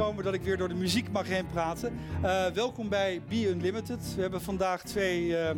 dat ik weer door de muziek mag heen praten. Uh, welkom bij Be Unlimited. We hebben vandaag twee uh,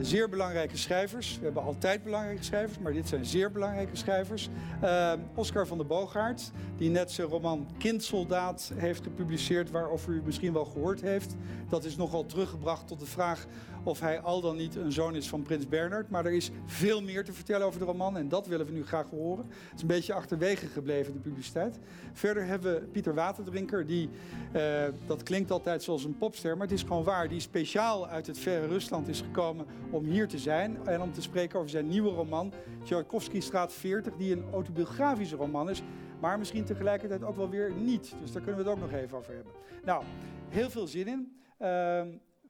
zeer belangrijke schrijvers. We hebben altijd belangrijke schrijvers, maar dit zijn zeer belangrijke schrijvers. Uh, Oscar van der Boogaard, die net zijn roman Kindsoldaat heeft gepubliceerd, waarover u misschien wel gehoord heeft. Dat is nogal teruggebracht tot de vraag of hij al dan niet een zoon is van prins Bernard. Maar er is veel meer te vertellen over de roman en dat willen we nu graag horen. Het is een beetje achterwege gebleven, de publiciteit. Verder hebben we Pieter Waterdrinker, die, uh, dat klinkt altijd zoals een popster, maar het is gewoon waar, die speciaal uit het verre Rusland is gekomen om hier te zijn en om te spreken over zijn nieuwe roman, Tchaikovsky Straat 40, die een autobiografische roman is, maar misschien tegelijkertijd ook wel weer niet. Dus daar kunnen we het ook nog even over hebben. Nou, heel veel zin in. Uh,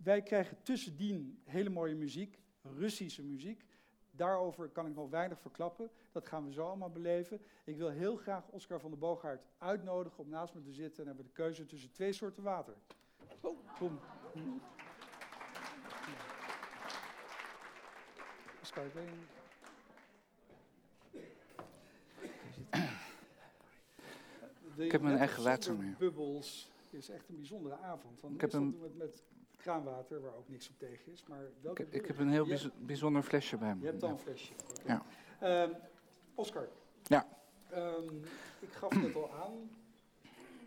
wij krijgen tussendien hele mooie muziek, Russische muziek. Daarover kan ik nog weinig verklappen. Dat gaan we zo allemaal beleven. Ik wil heel graag Oscar van der Boogaard uitnodigen om naast me te zitten. En hebben we de keuze tussen twee soorten water. Oh, kom. Oscar, ben je... Ik heb mijn eigen water mee. Bubbels. Het is echt een bijzondere avond. Want ik heb een... met, met kraanwater, waar ook niks op tegen is. Maar welke ik, ik heb een heel bijzonder flesje bij me. Je hebt dan een flesje. Okay. Ja. Um, Oscar. Ja. Um, ik gaf het al aan.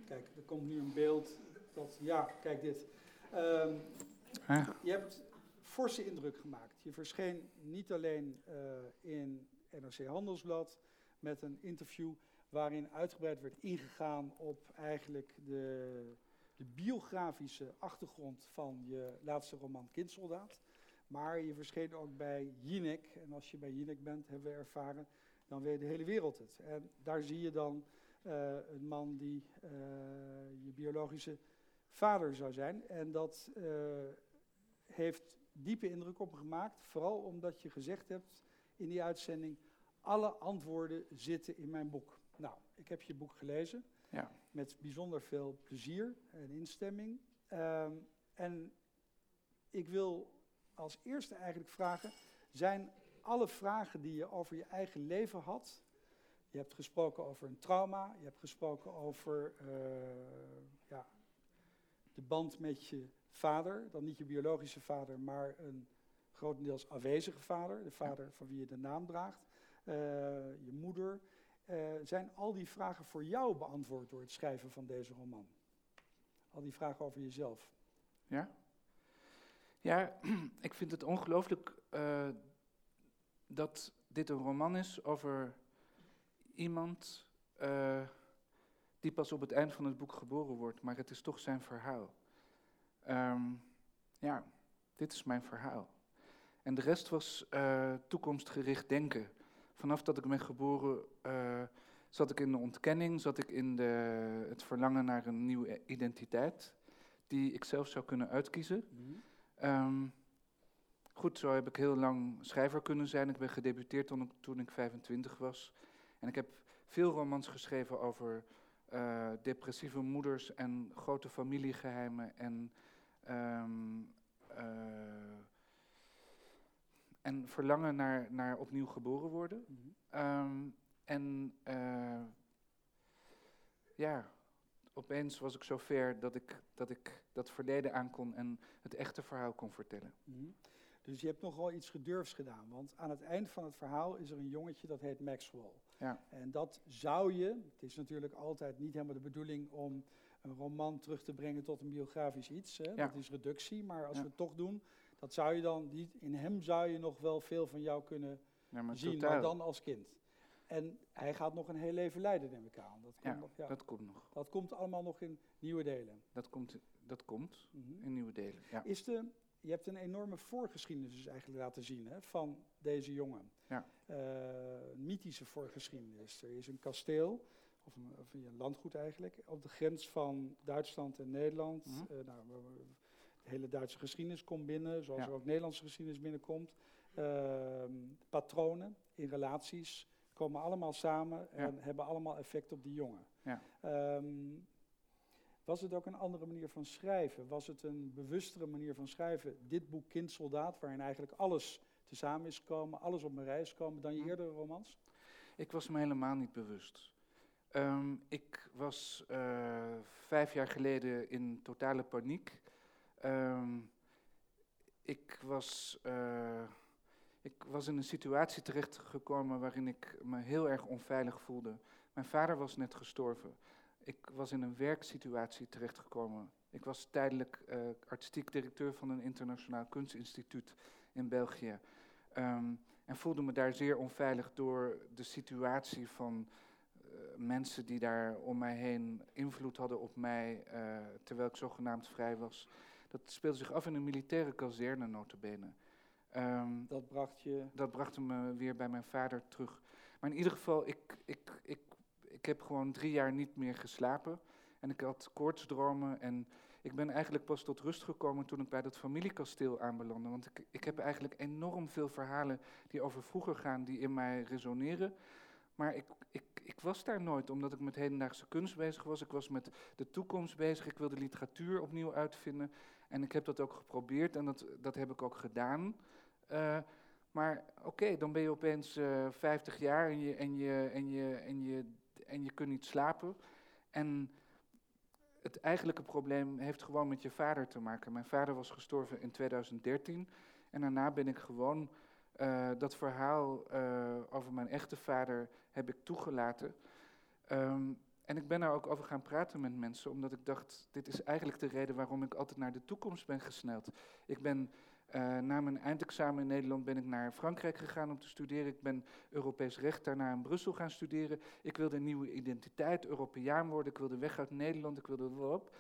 Kijk, er komt nu een beeld. Dat, ja, kijk dit. Um, ja. Je hebt forse indruk gemaakt. Je verscheen niet alleen uh, in NRC Handelsblad met een interview waarin uitgebreid werd ingegaan op eigenlijk de de biografische achtergrond van je laatste roman Kindsoldaat. Maar je verscheen ook bij Jinek. En als je bij Jinek bent, hebben we ervaren, dan weet de hele wereld het. En daar zie je dan uh, een man die uh, je biologische vader zou zijn. En dat uh, heeft diepe indruk op me gemaakt. Vooral omdat je gezegd hebt in die uitzending, alle antwoorden zitten in mijn boek. Nou, ik heb je boek gelezen. Ja. Met bijzonder veel plezier en instemming. Um, en ik wil als eerste eigenlijk vragen: zijn alle vragen die je over je eigen leven had? Je hebt gesproken over een trauma, je hebt gesproken over uh, ja, de band met je vader, dan niet je biologische vader, maar een grotendeels afwezige vader, de vader van wie je de naam draagt, uh, je moeder. Uh, zijn al die vragen voor jou beantwoord door het schrijven van deze roman? Al die vragen over jezelf. Ja? Ja, ik vind het ongelooflijk uh, dat dit een roman is over iemand uh, die pas op het eind van het boek geboren wordt, maar het is toch zijn verhaal. Um, ja, dit is mijn verhaal. En de rest was toekomstgericht denken vanaf dat ik ben geboren uh, zat ik in de ontkenning, zat ik in de, het verlangen naar een nieuwe identiteit, die ik zelf zou kunnen uitkiezen. Mm um, goed, zo heb ik heel lang schrijver kunnen zijn. Ik ben gedebuteerd toen ik, toen ik 25 was. En ik heb veel romans geschreven over uh, depressieve moeders en grote familiegeheimen en um, uh, en verlangen naar, naar opnieuw geboren worden. Mm -hmm. um, en uh, ja, opeens was ik zo ver dat ik, dat ik dat verleden aan kon en het echte verhaal kon vertellen. Mm -hmm. Dus je hebt nogal iets gedurfs gedaan. Want aan het eind van het verhaal is er een jongetje dat heet Maxwell. Ja. En dat zou je, het is natuurlijk altijd niet helemaal de bedoeling om een roman terug te brengen tot een biografisch iets. Hè? Ja. Dat is reductie, maar als ja. we het toch doen, dat zou je dan, die, in hem zou je nog wel veel van jou kunnen ja, maar zien, maar dan als kind. En hij gaat nog een heel leven leiden, neem ik aan. Dat komt, ja, nog, ja. dat komt nog. Dat komt allemaal nog in nieuwe delen. Dat komt, dat komt mm -hmm. in nieuwe delen, ja. Is de, je hebt een enorme voorgeschiedenis dus eigenlijk laten zien hè, van deze jongen. Ja. Uh, mythische voorgeschiedenis. Er is een kasteel, of een, of een landgoed eigenlijk, op de grens van Duitsland en Nederland. Mm -hmm. uh, nou, de hele Duitse geschiedenis komt binnen, zoals er ook Nederlandse geschiedenis binnenkomt. Uh, patronen in relaties komen allemaal samen en hebben allemaal effect op die jongen. Ja. Um, was het ook een andere manier van schrijven? Was het een bewustere manier van schrijven? Dit boek Kindsoldaat, waarin eigenlijk alles tezamen is gekomen, alles op mijn reis is gekomen, dan je eerdere romans? Ik was me helemaal niet bewust. Ehm, ik was eh, vijf jaar geleden in totale paniek. Ehm, ik, was, eh, ik was in een situatie terechtgekomen waarin ik me heel erg onveilig voelde. Mijn vader was net gestorven. Ik was in een werksituatie terechtgekomen. Ik was tijdelijk uh, artistiek directeur van een internationaal kunstinstituut in België. Um, en voelde me daar zeer onveilig door de situatie van uh, mensen die daar om mij heen invloed hadden op mij, terwijl ik zogenaamd vrij was. Dat speelde zich af in een militaire kazerne, notabene. Um, dat bracht je... Dat bracht me weer bij mijn vader terug. Maar in ieder geval, ik, ik, ik, ik heb gewoon drie jaar niet meer geslapen. En ik had koortsdromen en ik ben eigenlijk pas tot rust gekomen toen ik bij dat familiekasteel aanbelandde. Want ik, ik heb eigenlijk enorm veel verhalen die over vroeger gaan, die in mij resoneren. Maar ik, ik, ik was daar nooit, omdat ik met hedendaagse kunst bezig was. Ik was met de toekomst bezig. Ik wilde literatuur opnieuw uitvinden. En ik heb dat ook geprobeerd en dat, dat heb ik ook gedaan. Uh, maar oké, dan ben je opeens uh, 50 jaar en je, en, je, en, je, en, je, en je kunt niet slapen. En het eigenlijke probleem heeft gewoon met je vader te maken. Mijn vader was gestorven in 2013 en daarna ben ik gewoon uh, dat verhaal over mijn echte vader heb ik toegelaten. Um, en ik ben daar ook over gaan praten met mensen, omdat ik dacht, dit is eigenlijk de reden waarom ik altijd naar de toekomst ben gesneld. Ik ben uh, na mijn eindexamen in Nederland ben ik naar Frankrijk gegaan om te studeren. Ik ben Europees recht daarna in Brussel gaan studeren. Ik wilde een nieuwe identiteit, Europeaan worden. Ik wilde weg uit Nederland. Ik wilde erop.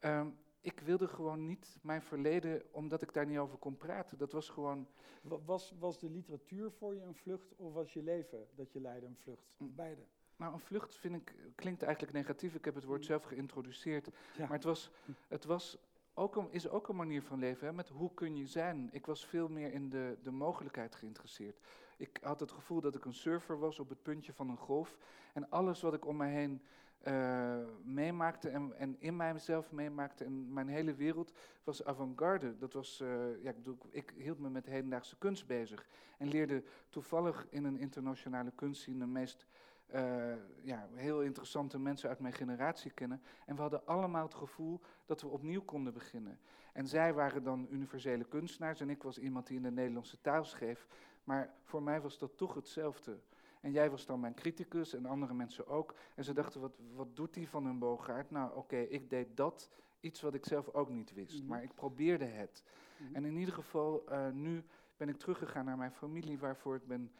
Um, ik wilde gewoon niet mijn verleden, omdat ik daar niet over kon praten. Dat was gewoon. Was, was de literatuur voor je een vlucht of was je leven dat je leidde een vlucht? Mm. Beide. Nou, een vlucht vind ik, klinkt eigenlijk negatief. Ik heb het woord zelf geïntroduceerd. Ja. Maar het was, het was ook een, is ook een manier van leven, hè, met hoe kun je zijn. Ik was veel meer in de, de mogelijkheid geïnteresseerd. Ik had het gevoel dat ik een surfer was op het puntje van een golf. En alles wat ik om mij heen uh, meemaakte en, en in mijzelf meemaakte en mijn hele wereld was avant-garde. Dat was, uh, ja, ik, bedoel, ik hield me met hedendaagse kunst bezig en leerde toevallig in een internationale kunstscene de meest uh, ja, heel interessante mensen uit mijn generatie kennen. En we hadden allemaal het gevoel dat we opnieuw konden beginnen. En zij waren dan universele kunstenaars en ik was iemand die in de Nederlandse taal schreef. Maar voor mij was dat toch hetzelfde. En jij was dan mijn criticus en andere mensen ook. En ze dachten, wat, wat doet die van hun boogaard? Nou, oké, okay, ik deed dat, iets wat ik zelf ook niet wist. Mm. Maar ik probeerde het. Mm. En in ieder geval, uh, nu ben ik teruggegaan naar mijn familie, waarvoor ik ben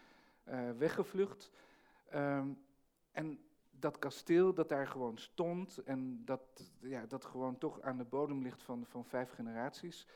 uh, weggevlucht. Um, en dat kasteel dat daar gewoon stond en dat, ja, dat gewoon toch aan de bodem ligt van, van vijf generaties,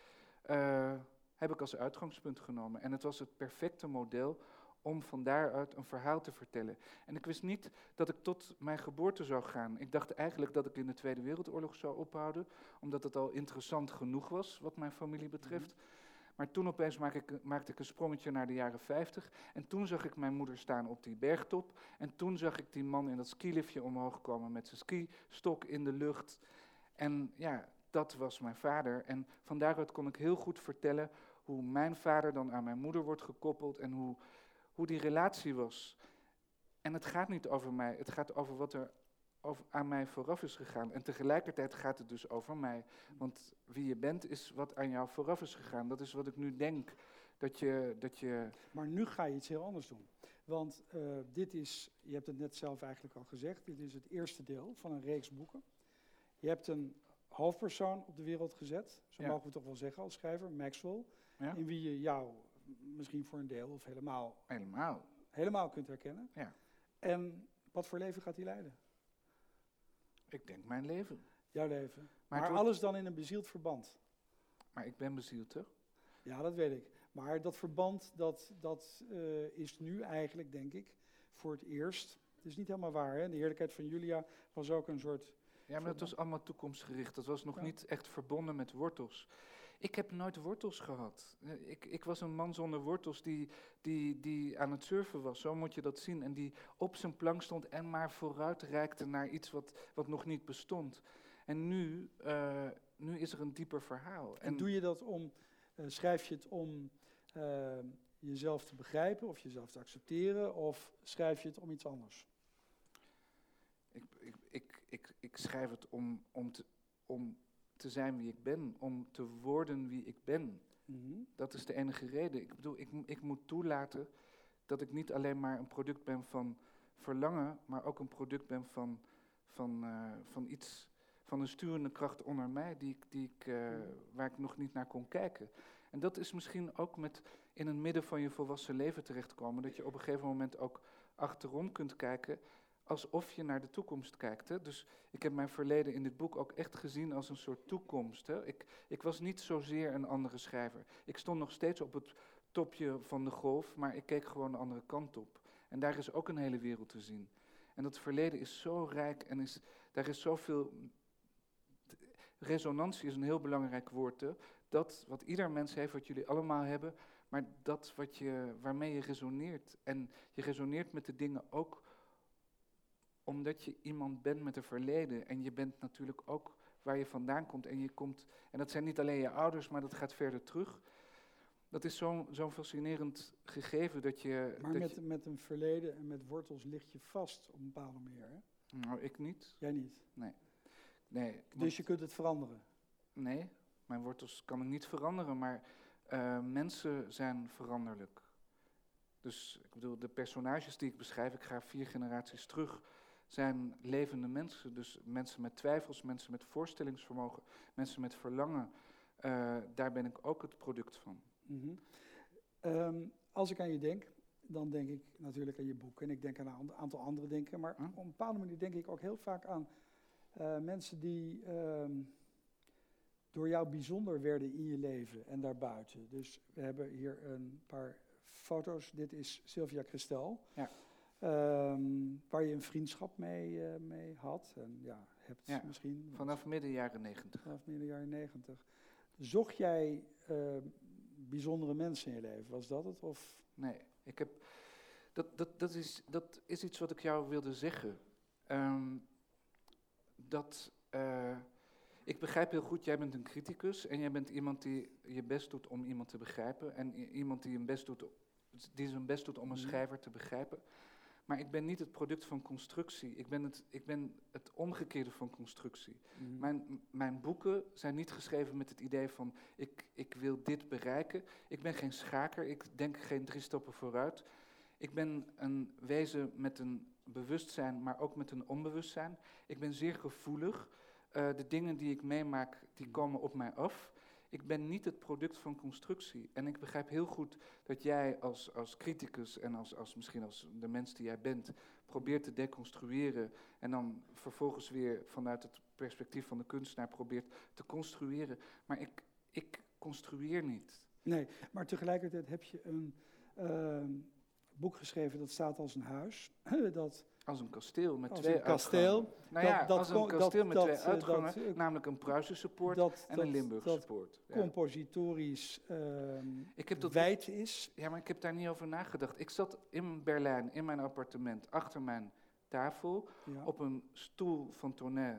uh, heb ik als uitgangspunt genomen. En het was het perfecte model om van daaruit een verhaal te vertellen. En ik wist niet dat ik tot mijn geboorte zou gaan. Ik dacht eigenlijk dat ik in de Tweede Wereldoorlog zou ophouden, omdat het al interessant genoeg was wat mijn familie betreft. Mm -hmm. Maar toen opeens maakte ik, maakte ik een sprongetje naar de jaren 50. En toen zag ik mijn moeder staan op die bergtop. En toen zag ik die man in dat skiliftje omhoog komen met zijn skistok in de lucht. En ja, dat was mijn vader. En van daaruit kon ik heel goed vertellen hoe mijn vader dan aan mijn moeder wordt gekoppeld en hoe, hoe die relatie was. En het gaat niet over mij, het gaat over wat er over, aan mij vooraf is gegaan. En tegelijkertijd gaat het dus over mij. Want wie je bent is wat aan jou vooraf is gegaan. Dat is wat ik nu denk. Dat je, dat je maar nu ga je iets heel anders doen. Want uh, dit is, je hebt het net zelf eigenlijk al gezegd, dit is het eerste deel van een reeks boeken. Je hebt een hoofdpersoon op de wereld gezet, zo ja. mogen we toch wel zeggen als schrijver, Maxwell. Ja. In wie je jou misschien voor een deel of helemaal, helemaal. helemaal kunt herkennen. Ja. En wat voor leven gaat hij leiden? Ik denk mijn leven. Jouw leven. Maar, maar alles dan in een bezield verband. Maar ik ben bezield, toch? Ja, dat weet ik. Maar dat verband, dat, dat uh, is nu eigenlijk, denk ik, voor het eerst. Het is niet helemaal waar, hè? De heerlijkheid van Julia was ook een soort... Ja, maar dat was allemaal toekomstgericht. Dat was nog ja. niet echt verbonden met wortels. Ik heb nooit wortels gehad. Ik, ik, was een man zonder wortels die, die, die aan het surfen was, zo moet je dat zien. En die op zijn plank stond en maar vooruit reikte naar iets wat, wat nog niet bestond. En nu, uh, nu is er een dieper verhaal. En, en doe je dat om, uh, schrijf je het om uh, jezelf te begrijpen of jezelf te accepteren, of schrijf je het om iets anders? Ik, ik, ik, ik, ik schrijf het om, om, te, om te zijn wie ik ben, om te worden wie ik ben. Mhm. Dat is de enige reden. Ik bedoel, ik, ik moet toelaten dat ik niet alleen maar een product ben van verlangen, maar ook een product ben van, van, eh, van iets, van een sturende kracht onder mij, die ik, die ik, eh, waar ik nog niet naar kon kijken. En dat is misschien ook met in het midden van je volwassen leven terechtkomen, dat je op een gegeven moment ook achterom kunt kijken, alsof je naar de toekomst kijkt. Hè? Dus ik heb mijn verleden in dit boek ook echt gezien als een soort toekomst. Hè? Ik, ik was niet zozeer een andere schrijver. Ik stond nog steeds op het topje van de golf, maar ik keek gewoon de andere kant op. En daar is ook een hele wereld te zien. En dat verleden is zo rijk en is, daar is zoveel. Resonantie is een heel belangrijk woord. Hè? Dat wat ieder mens heeft, wat jullie allemaal hebben, maar dat wat je, waarmee je resoneert. En je resoneert met de dingen ook omdat je iemand bent met een verleden. En je bent natuurlijk ook waar je vandaan komt. En je komt, en dat zijn niet alleen je ouders, maar dat gaat verder terug. Dat is zo'n zo'n fascinerend gegeven dat je. Maar dat met, je- met een verleden en met wortels ligt je vast op een bepaalde manier. Hè? nou, ik niet. Jij niet. Nee, want- Dus je kunt het veranderen. nee, mijn wortels kan ik niet veranderen, maar eh, mensen zijn veranderlijk. Dus ik bedoel, de personages die ik beschrijf, ik ga vier generaties terug, zijn levende mensen. Dus mensen met twijfels, mensen met voorstellingsvermogen, mensen met verlangen. Eh, daar ben ik ook het product van. Mhm. Ehm, als ik aan je denk, dan denk ik natuurlijk aan je boek. En ik denk aan een an- aantal andere dingen. Maar Hm? op een bepaalde manier denk ik ook heel vaak aan eh, mensen die ehm, door jou bijzonder werden in je leven en daarbuiten. Dus we hebben hier een paar foto's. Dit is Sylvia Christel. Ja. Ehm, waar je een vriendschap mee, eh, mee had. En ja, hebt Ja, misschien. Vanaf midden jaren negentig. Vanaf midden jaren negentig. Zocht jij eh, bijzondere mensen in je leven? Was dat het? Of Nee, ik heb. Dat, dat, dat, is, dat is iets wat ik jou wilde zeggen. Ehm, dat. eh, ik begrijp heel goed, jij bent een criticus en jij bent iemand die je best doet om iemand te begrijpen. En iemand die, een best doet, die zijn best doet om een Mhm. schrijver te begrijpen. Maar ik ben niet het product van constructie. Ik ben het, ik ben het omgekeerde van constructie. Mhm. Mijn, mijn boeken zijn niet geschreven met het idee van ik, ik wil dit bereiken. Ik ben geen schaker, ik denk geen drie stappen vooruit. Ik ben een wezen met een bewustzijn, maar ook met een onbewustzijn. Ik ben zeer gevoelig. Eh, de dingen die ik meemaak, die komen op mij af. Ik ben niet het product van constructie. En ik begrijp heel goed dat jij als, als criticus en als, als misschien als de mens die jij bent, probeert te deconstrueren en dan vervolgens weer vanuit het perspectief van de kunstenaar probeert te construeren. Maar ik, ik construeer niet. Nee, maar tegelijkertijd heb je een ehm, boek geschreven dat staat als een huis. dat, Als een kasteel met Als twee een kasteel. uitgangen. Nou ja, dat- dat als een kon- dat- kasteel met dat, twee eh, uitgangen, dat, namelijk een Pruisische poort en een Limburgse dat poort. Ja. compositorisch ehm, Ik heb dat wijd is. Ja, maar ik heb daar niet over nagedacht. Ik zat in Berlijn, in mijn appartement, achter mijn tafel, Ja. op een stoel van Tournai,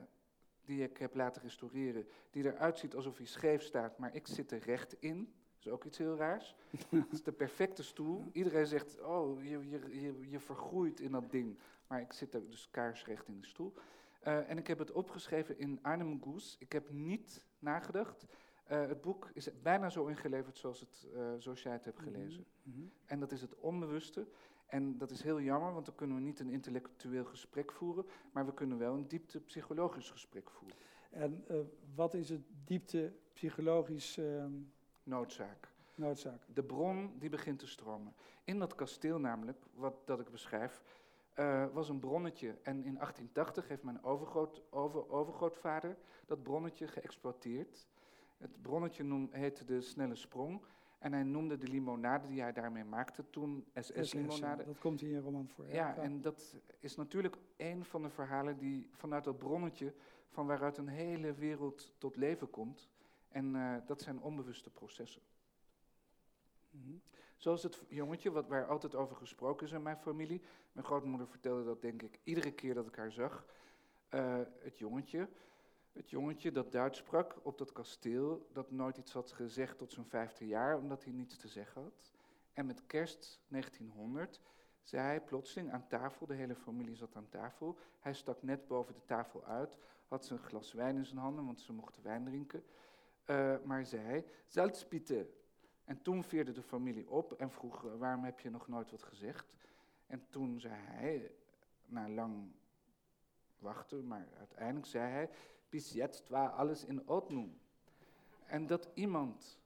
die ik heb laten restaureren, die eruit ziet alsof hij scheef staat, maar ik zit er recht in. Dat is ook iets heel raars. Het is de perfecte stoel. Iedereen zegt, oh, je, je, je, je vergroeit in dat ding. Maar ik zit er dus kaarsrecht in de stoel. Eh, en ik heb het opgeschreven in Arnhem Goes. Ik heb niet nagedacht. Eh, het boek is bijna zo ingeleverd zoals, het, eh, zoals jij het hebt gelezen. Mhm. En dat is het onbewuste. En dat is heel jammer, want dan kunnen we niet een intellectueel gesprek voeren, maar we kunnen wel een diepte psychologisch gesprek voeren. En wat is het diepte psychologisch ehm, Noodzaak. noodzaak? De bron die begint te stromen. In dat kasteel namelijk, wat dat ik beschrijf, eh, was een bronnetje. En in 1880 heeft mijn overgroot, over, overgrootvader dat bronnetje geëxploiteerd. Het bronnetje noem, heette de Snelle Sprong. En hij noemde de limonade die hij daarmee maakte toen SS-limonade. Dat komt hier in je roman voor. Ja, en dat is natuurlijk een van de verhalen die vanuit dat bronnetje, van waaruit een hele wereld tot leven komt. En eh, dat zijn onbewuste processen. Mhm. Zoals het jongetje, wat, waar altijd over gesproken is in mijn familie. Mijn grootmoeder vertelde dat, denk ik, iedere keer dat ik haar zag. Eh, het jongetje, het jongetje dat Duits sprak op dat kasteel, dat nooit iets had gezegd tot zijn vijfde jaar, omdat hij niets te zeggen had. En met kerst 1900 zei hij plotseling aan tafel, de hele familie zat aan tafel. Hij stak net boven de tafel uit, had zijn glas wijn in zijn handen, want ze mochten wijn drinken. Uh, maar zei, Salzbiete. En toen veerde de familie op en vroeg, uh, waarom heb je nog nooit wat gezegd? En toen zei hij, na lang wachten, maar uiteindelijk zei hij, bis jetzt war alles in Ordnung. En dat iemand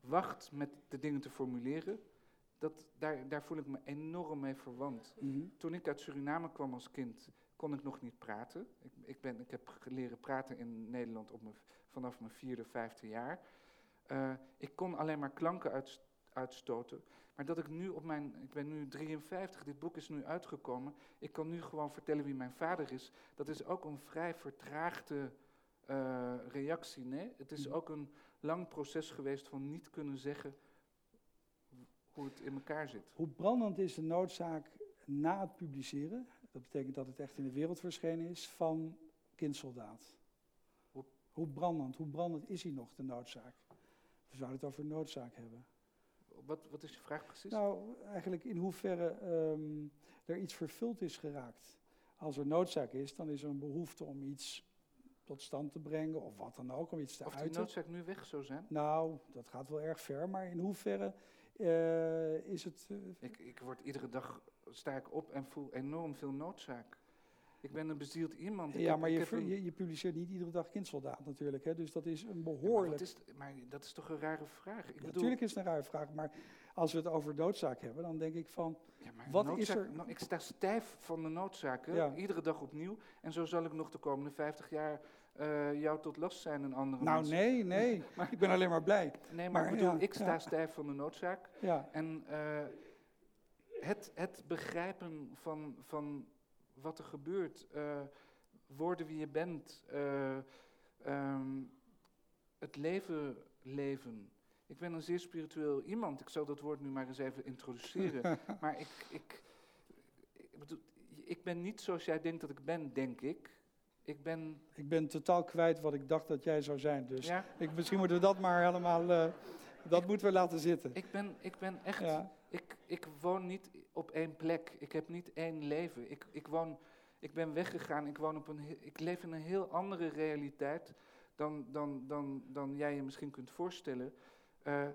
wacht met de dingen te formuleren, dat, daar, daar voel ik me enorm mee verwant. Mhm. Toen ik uit Suriname kwam als kind, kon ik nog niet praten. Ik, ik, ben, ik heb leren praten in Nederland op mijn, vanaf mijn vierde, vijfde jaar. Uh, ik kon alleen maar klanken uit, uitstoten. Maar dat ik nu op mijn, ik ben nu 53, dit boek is nu uitgekomen. Ik kan nu gewoon vertellen wie mijn vader is. Dat is ook een vrij vertraagde uh, reactie. Nee? Het is Mhm. ook een lang proces geweest van niet kunnen zeggen hoe het in elkaar zit. Hoe brandend is de noodzaak na het publiceren, dat betekent dat het echt in de wereld verschenen is, van kindsoldaat? Hoe brandend, hoe brandend is hij nog, de noodzaak? We zouden het over noodzaak hebben. Wat, wat is je vraag precies? Nou, eigenlijk in hoeverre ehm, er iets vervuld is geraakt. Als er noodzaak is, dan is er een behoefte om iets tot stand te brengen, of wat dan ook, om iets te of die uiten. noodzaak nu weg zou zijn? Nou, dat gaat wel erg ver, maar in hoeverre eh, is het... eh, Ik, ik word iedere dag, sta ik op en voel enorm veel noodzaak. Ik ben een bezield iemand. Ik ja, heb- maar je, een- je, je publiceert niet iedere dag kindsoldaat natuurlijk, hè? dus dat is een Ja, maar, behoorlijk... is, maar dat is toch een rare vraag? Ik Ja, bedoel, natuurlijk is het een rare vraag, maar als we het over noodzaak hebben, dan denk ik van... ja, maar wat is er- nou, ik sta stijf van de noodzaken, iedere dag opnieuw. En zo zal ik nog de komende 50 jaar eh, jou tot last zijn en andere Nou mensen. nee, nee, ik ben alleen maar blij. Nee, maar, maar ik bedoel, ik sta stijf van de noodzaak. Ja, En eh, het, het begrijpen van, van wat er gebeurt, eh, worden wie je bent, eh, ehm, het leven leven. Ik ben een zeer spiritueel iemand. Ik zal dat woord nu maar eens even introduceren. maar ik, ik, ik, bedoel, ik ben niet zoals jij denkt dat ik ben, denk ik. Ik ben, ik ben totaal kwijt wat ik dacht dat jij zou zijn, dus ja, ik, misschien moeten we dat maar helemaal... eh, dat moeten we laten zitten. ik ben, ik ben echt Ja, Ik, ik woon niet op één plek. Ik heb niet één leven. Ik, ik, woon, ik ben weggegaan. Ik, woon op een, ik leef in een heel andere realiteit dan, dan, dan, dan jij je misschien kunt voorstellen. Eh,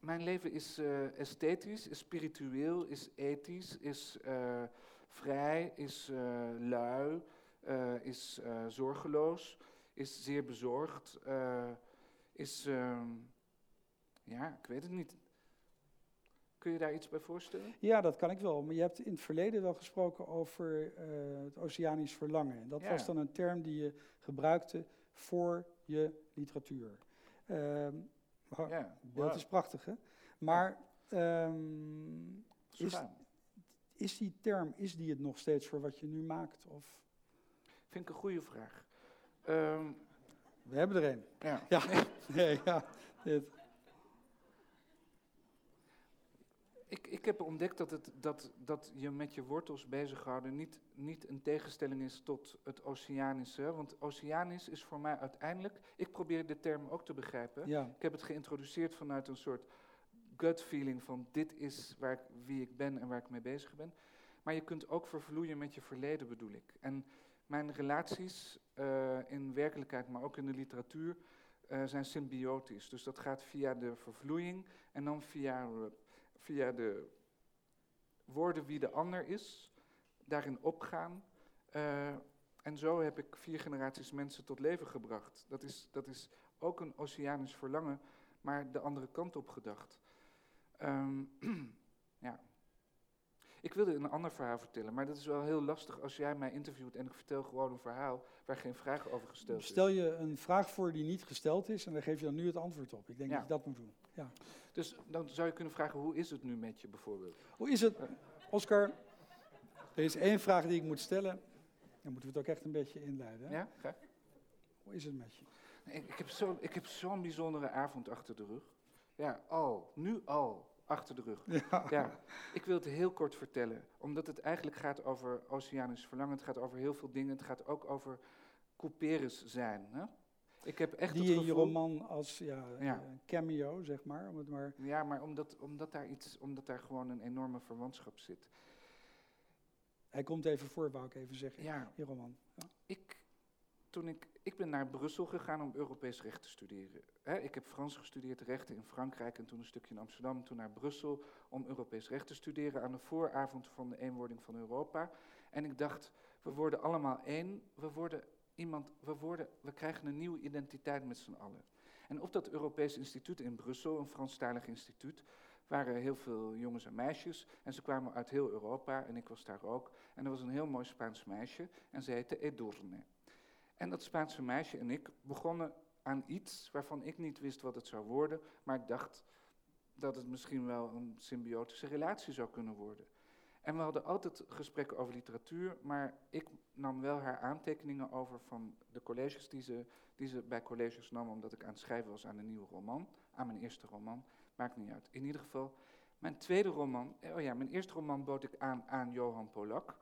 mijn leven is eh, esthetisch, is spiritueel, is ethisch, is eh, vrij, is lui, is zorgeloos, is zeer bezorgd, is... ehm, ja, ik weet het niet. Kun je daar iets bij voorstellen? ja, dat kan ik wel. Maar je hebt in het verleden wel gesproken over eh, het oceanisch verlangen. En dat Ja. was dan een term die je gebruikte voor je literatuur. Maar- Ja, Dat is prachtig, hè? Maar ehm, is die term, is die het nog steeds voor wat je nu maakt? Of, Vind ik een goede vraag. Ehm, we hebben er een. ja. Ja, nee, ja. Dit. Ik, ik heb ontdekt dat, het, dat, dat je met je wortels bezighouden niet, niet een tegenstelling is tot het oceanische. Want oceanisch is voor mij uiteindelijk... Ik probeer de term ook te begrijpen. Ja, Ik heb het geïntroduceerd vanuit een soort gut feeling van dit is waar ik, wie ik ben en waar ik mee bezig ben. Maar je kunt ook vervloeien met je verleden, bedoel ik. En mijn relaties eh, in werkelijkheid, maar ook in de literatuur, eh, zijn symbiotisch. Dus dat gaat via de vervloeiing en dan via, eh, via de woorden wie de ander is, daarin opgaan. Eh, en zo heb ik vier generaties mensen tot leven gebracht. Dat is, dat is ook een oceanisch verlangen, maar de andere kant op gedacht. Ehm, wilde een ander verhaal vertellen, maar dat is wel heel lastig als jij mij interviewt en ik vertel gewoon een verhaal waar geen vraag over gesteld is. stel je een vraag voor die niet gesteld is en daar geef je dan nu het antwoord op. Ik denk Ja. dat je dat moet doen. Ja. Dus dan zou je kunnen vragen, hoe is het nu met je bijvoorbeeld? Hoe is het, Oscar? Er is één vraag die ik moet stellen. Dan moeten we het ook echt een beetje inleiden. Hè? Ja, graag. Hoe is het met je? Ik heb zo- ik heb zo'n bijzondere avond achter de rug. Ja, al, nu al, achter de rug. Ja. Ja, ik wil het heel kort vertellen, omdat het eigenlijk gaat over oceanisch verlangen. Het gaat over heel veel dingen. Het gaat ook over couperus zijn. Hè? Ik heb echt die het in je roman als ja, Ja. een cameo, zeg maar. Om het maar Ja, maar omdat, omdat, daar iets, omdat daar gewoon een enorme verwantschap zit. hij komt even voor, wou ik even zeggen, Ja, je roman. Ja. ik, toen ik, ik ben naar Brussel gegaan om Europees recht te studeren. Ik heb Frans gestudeerd, rechten in Frankrijk en toen een stukje in Amsterdam. Toen naar Brussel om Europees recht te studeren aan de vooravond van de eenwording van Europa. En ik dacht, we worden allemaal één, we worden iemand, we, worden, we krijgen een nieuwe identiteit met z'n allen. En op dat Europees instituut in Brussel, een Franstalig instituut, waren heel veel jongens en meisjes. En ze kwamen uit heel Europa en ik was daar ook. En er was een heel mooi Spaans meisje en ze heette Edurne. En dat Spaanse meisje en ik begonnen aan iets waarvan ik niet wist wat het zou worden, maar ik dacht dat het misschien wel een symbiotische relatie zou kunnen worden. En we hadden altijd gesprekken over literatuur, maar ik nam wel haar aantekeningen over van de colleges die ze, die ze bij colleges nam, omdat ik aan het schrijven was aan een nieuwe roman, aan mijn eerste roman. Maakt niet uit. In ieder geval, mijn tweede roman, oh ja, mijn eerste roman bood ik aan aan Johan Polak,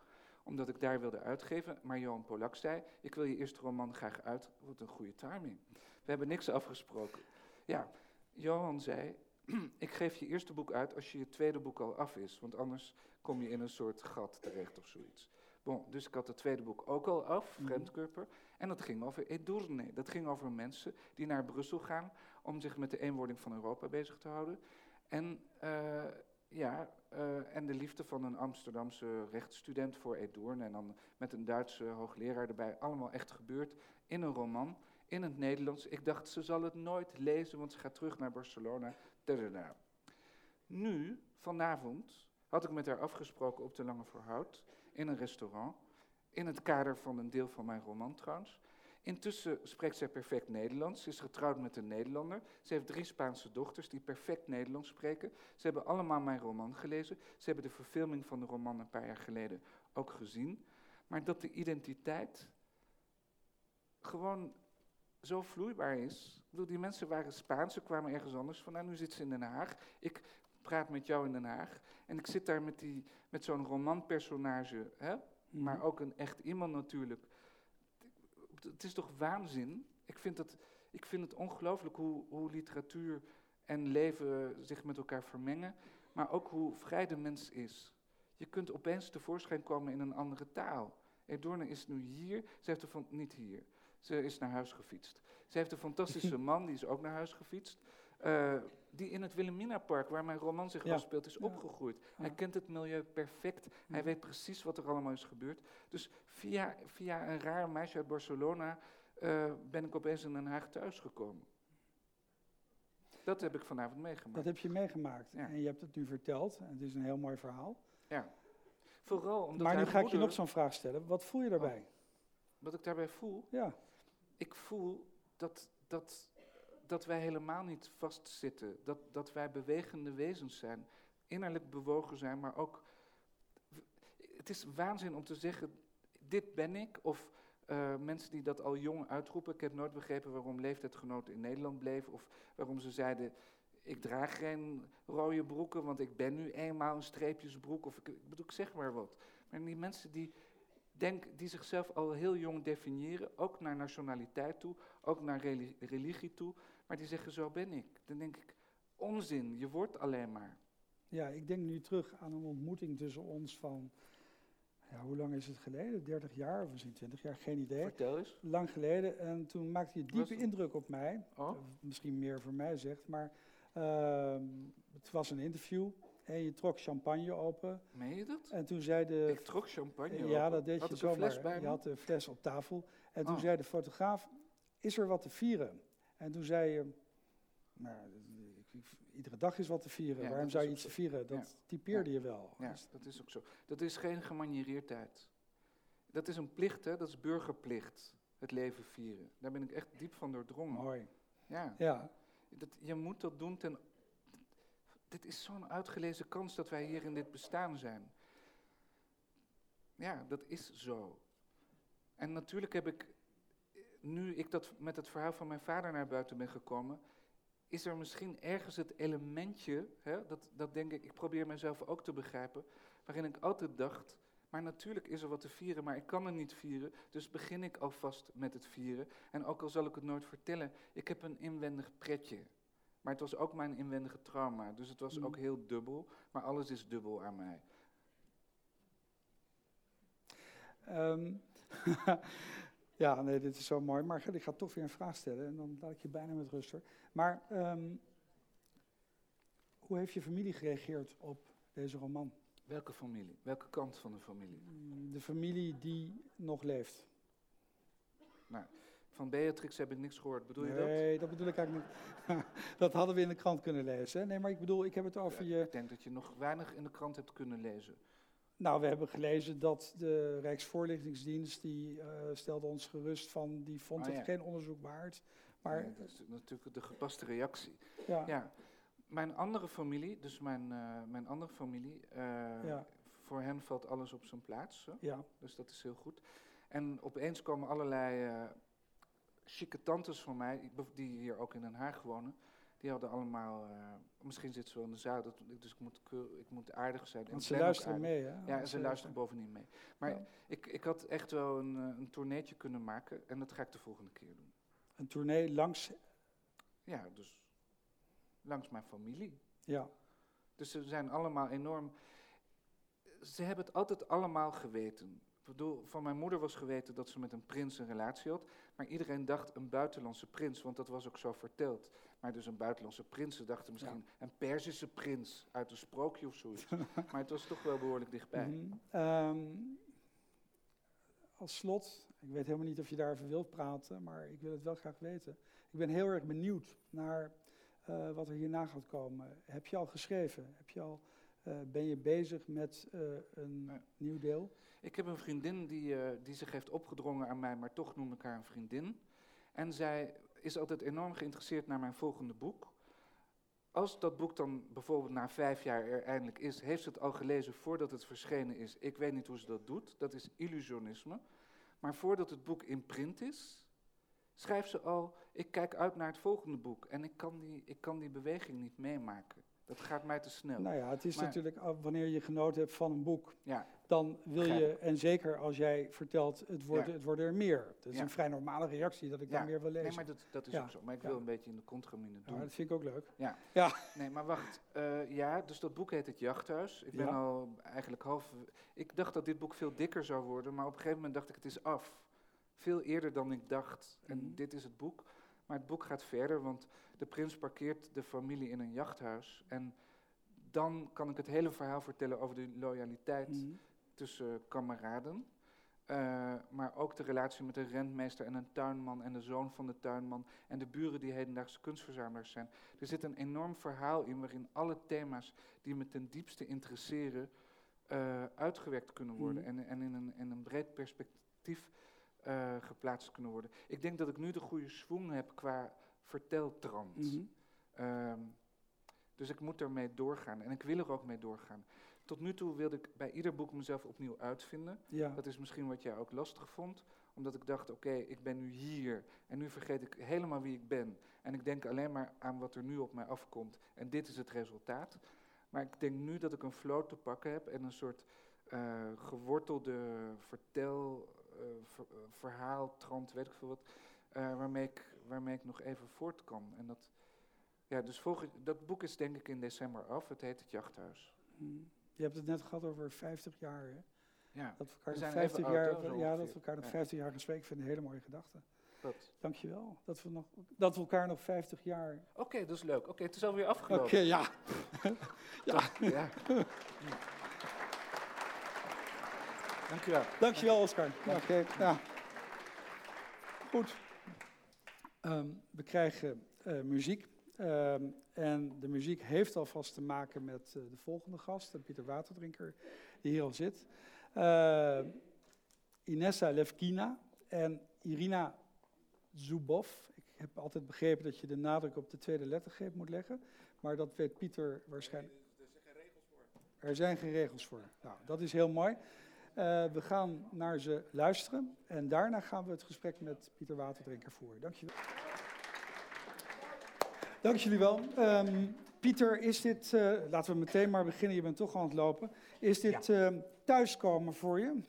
omdat ik daar wilde uitgeven. Maar Johan Polak zei, ik wil je eerste roman graag uit. Wat een goede timing. We hebben niks afgesproken. Ja, Johan zei, ik geef je eerste boek uit als je je tweede boek al af is, want anders kom je in een soort gat terecht of zoiets. Bon, dus ik had het tweede boek ook al af, Mhm. Vreemdkörper. En dat ging over Edurne. Dat ging over mensen die naar Brussel gaan om zich met de eenwording van Europa bezig te houden. En, eh, ja, eh, en de liefde van een Amsterdamse rechtsstudent voor Edurne. En dan met een Duitse hoogleraar erbij. Allemaal echt gebeurd in een roman, in het Nederlands. Ik dacht, ze zal het nooit lezen, want ze gaat terug naar Barcelona. Tadada. Nu, vanavond, had ik met haar afgesproken op de Lange Voorhout, in een restaurant. In het kader van een deel van mijn roman trouwens. Intussen spreekt zij perfect Nederlands. Ze is getrouwd met een Nederlander. Ze heeft drie Spaanse dochters die perfect Nederlands spreken. Ze hebben allemaal mijn roman gelezen. Ze hebben de verfilming van de roman een paar jaar geleden ook gezien. Maar dat de identiteit gewoon zo vloeibaar is. Ik bedoel, die mensen waren Spaans, ze kwamen ergens anders vandaan. Nu zitten ze in Den Haag. Ik praat met jou in Den Haag. En ik zit daar met, die, met zo'n romanpersonage, hè? Mhm. maar ook een echt iemand natuurlijk. Het is toch waanzin? Ik vind het, ik vind het ongelooflijk hoe, hoe literatuur en leven zich met elkaar vermengen, maar ook hoe vrij de mens is. Je kunt opeens tevoorschijn komen in een andere taal. Edorne is nu hier, ze heeft er van, niet hier, ze is naar huis gefietst. Ze heeft een fantastische man, die is ook naar huis gefietst. Eh, die in het Wilhelminapark, waar mijn roman zich Ja. afspeelt, is Ja. opgegroeid. Hij kent het milieu perfect. Hij weet precies wat er allemaal is gebeurd. Dus via, via een raar meisje uit Barcelona eh, ben ik opeens in Den Haag thuisgekomen. Dat heb ik vanavond meegemaakt. Dat heb je meegemaakt Ja. en je hebt het nu verteld. En het is een heel mooi verhaal. Ja. Vooral omdat maar nu ga ik je nog zo'n vraag stellen. Wat voel je daarbij? Wat ik daarbij voel, Ja, ik voel dat, dat, dat wij helemaal niet vastzitten. Dat, dat wij bewegende wezens zijn. Innerlijk bewogen zijn, maar ook... Het is waanzin om te zeggen, dit ben ik. Of eh, mensen die dat al jong uitroepen. Ik heb nooit begrepen waarom leeftijdgenoten in Nederland bleven. Of waarom ze zeiden, ik draag geen rode broeken, want ik ben nu eenmaal een streepjesbroek. Of ik, bedoel, ik zeg maar wat. Maar die mensen die, denk, die zichzelf al heel jong definiëren, ook naar nationaliteit toe, ook naar reli- religie toe, maar die zeggen zo ben ik. Dan denk ik, onzin, je wordt alleen maar. ja, ik denk nu terug aan een ontmoeting tussen ons van... Ja, hoe lang is het geleden? 30 jaar of misschien 20 jaar? Geen idee. Vertel eens. Lang geleden. En toen maakte je diepe indruk op mij. Oh, Of Misschien meer voor mij zegt. Maar ehm, het was een interview. En je trok champagne open. meen je dat? En toen zei de... Ik trok champagne ja, open. dat deed Had je zomaar. fles bij je had de fles op tafel. En toen Oh. zei de fotograaf, is er wat te vieren? En toen zei je, nou, iedere dag is wat te vieren. Ja, Waarom zou je iets zo. vieren? Dat typeerde je wel. Ja, Dus- dat is ook zo. Dat is geen gemaniereerdheid. Dat is een plicht, hè? dat is burgerplicht. Het leven vieren. Daar ben ik echt diep van doordrongen. Mooi. Ja. Ja, Dat, je moet dat doen ten. Dit is zo'n uitgelezen kans dat wij hier in dit bestaan zijn. Ja, dat is zo. En natuurlijk heb ik, nu ik dat met het verhaal van mijn vader naar buiten ben gekomen, is er misschien ergens het elementje, hè, dat, dat denk ik, ik probeer mezelf ook te begrijpen, waarin ik altijd dacht, maar natuurlijk is er wat te vieren, maar ik kan er niet vieren. Dus begin ik alvast met het vieren. En ook al zal ik het nooit vertellen, ik heb een inwendig pretje. Maar het was ook mijn inwendige trauma. Dus het was Mm. ook heel dubbel. Maar alles is dubbel aan mij. Ehm, ja, nee, dit is zo mooi. Maar ik ga toch weer een vraag stellen en dan laat ik je bijna met rust hoor. Maar ehm, hoe heeft je familie gereageerd op deze roman? Welke familie? Welke kant van de familie? Mm, De familie die nog leeft. Van Beatrix heb ik niks gehoord. Bedoel je dat? nee, dat? bedoel ik eigenlijk niet. dat hadden we in de krant kunnen lezen. Nee, maar ik bedoel, ik heb het over Ja, je... Ik denk dat je nog weinig in de krant hebt kunnen lezen. Nou, we hebben gelezen dat de Rijksvoorlichtingsdienst, die eh, stelde ons gerust van, die vond Ah, het ja. geen onderzoek waard. Maar dat is natuurlijk de gepaste reactie. ja, Ja, mijn andere familie, dus mijn, eh, mijn andere familie, eh, voor hen valt alles op zijn plaats. Hè? ja. Dus dat is heel goed. En opeens komen allerlei chique tantes van mij, die hier ook in Den Haag wonen, die hadden allemaal, eh, misschien zit ze wel in de zaal, dat, dus ik moet, ik moet aardig zijn. en Want ik ze luisteren mee, hè? Ja, en ze luisteren bovendien mee. Maar Ja. ik, ik had echt wel een, eh, een tourneetje kunnen maken en dat ga ik de volgende keer doen. Een tournee langs, Ja, dus langs mijn familie. ja. Dus ze zijn allemaal enorm. Ze hebben het altijd allemaal geweten. Ik bedoel, van mijn moeder was geweten dat ze met een prins een relatie had. Maar iedereen dacht een buitenlandse prins, want dat was ook zo verteld. Maar dus een buitenlandse prins, ze dachten misschien een Perzische prins uit een sprookje of zoiets. maar het was toch wel behoorlijk dichtbij. Mhm. Ehm, als slot, ik weet helemaal niet of je daarover wilt praten, maar ik wil het wel graag weten. Ik ben heel erg benieuwd naar eh, wat er hierna gaat komen. Heb je al geschreven? Heb je al, eh, ben je bezig met eh, een nieuw deel? Ik heb een vriendin die, die zich heeft opgedrongen aan mij, maar toch noem ik haar een vriendin. En zij is altijd enorm geïnteresseerd naar mijn volgende boek. Als dat boek dan bijvoorbeeld na vijf jaar er eindelijk is, heeft ze het al gelezen voordat het verschenen is. Ik weet niet hoe ze dat doet, dat is illusionisme. Maar voordat het boek in print is, schrijft ze al, ik kijk uit naar het volgende boek. En ik kan die, ik kan die beweging niet meemaken. Dat gaat mij te snel. Nou ja, het is Maar- natuurlijk, wanneer je genoten hebt van een boek, Ja, dan wil je, en zeker als jij vertelt, het worden, Ja. het worden er meer. Dat is Ja. een vrij normale reactie, dat ik Ja. dan meer wil lezen. nee, maar dat, dat is Ja, ook zo. Maar ik ja. wil een beetje in de contramine Ja, doen. dat vind ik ook leuk. Nee, maar wacht. Eh, ja, dus dat boek heet Het Jachthuis. Ik ben Ja. al eigenlijk half... Ik dacht dat dit boek veel dikker zou worden, maar op een gegeven moment dacht ik het is af. Veel eerder dan ik dacht. En Mhm. dit is het boek. Maar het boek gaat verder, want de prins parkeert de familie in een jachthuis. En dan kan ik het hele verhaal vertellen over de loyaliteit Mhm. Tussen kameraden. Eh, maar ook de relatie met een rentmeester en een tuinman en de zoon van de tuinman en de buren die hedendaagse kunstverzamelaars zijn. Er zit een enorm verhaal in waarin alle thema's die me ten diepste interesseren eh, uitgewerkt kunnen worden Mhm. en, en in, een, in een breed perspectief eh, geplaatst kunnen worden. Ik denk dat ik nu de goede swing heb qua verteltrand. Mhm. Ehm, dus ik moet ermee doorgaan en ik wil er ook mee doorgaan. Tot nu toe wilde ik bij ieder boek mezelf opnieuw uitvinden. Ja. Dat is misschien wat jij ook lastig vond, omdat ik dacht, oké, ik ben nu hier en nu vergeet ik helemaal wie ik ben. En ik denk alleen maar aan wat er nu op mij afkomt en dit is het resultaat. Maar ik denk nu dat ik een flow te pakken heb en een soort eh, gewortelde vertel, ver- eh, verhaal, trant, weet ik veel wat, waarmee, ik, waarmee ik nog even voort kan. En dat, ja, dus volgend, dat boek is denk ik in december af, het heet Het Jachthuis. Mhm. Je hebt het net gehad over 50 jaar, hè? Ja, Dat we elkaar nog zijn 50 even jaar, ja, dat we elkaar nog Ja. 50 jaar gesprek vinden. Een hele mooie gedachte. dat. Dankjewel. Dat we, nog, dat we elkaar nog 50 jaar... Oké, dat is leuk. Oké, het is alweer Oké, afgelopen. ja. ja. Ja. Dankjewel. Dankjewel, Oscar. Oké, ja. Goed. Ehm, we krijgen eh, muziek. Ehm, en de muziek heeft alvast te maken met eh, de volgende gast, eh, Pieter Waterdrinker, die hier al zit. Eh, Inessa Levkina en Irina Zubov. Ik heb altijd begrepen dat je de nadruk op de tweede lettergreep moet leggen. Maar dat weet Pieter waarschijnlijk. Er zijn geen regels voor. Nou, dat is heel mooi. Eh, we gaan naar ze luisteren en daarna gaan we het gesprek met Pieter Waterdrinker voeren. Dank je wel. Dank jullie wel. Ehm, Pieter, is dit, eh, laten we meteen maar beginnen, je bent toch aan het lopen. Is dit eh, thuiskomen voor je?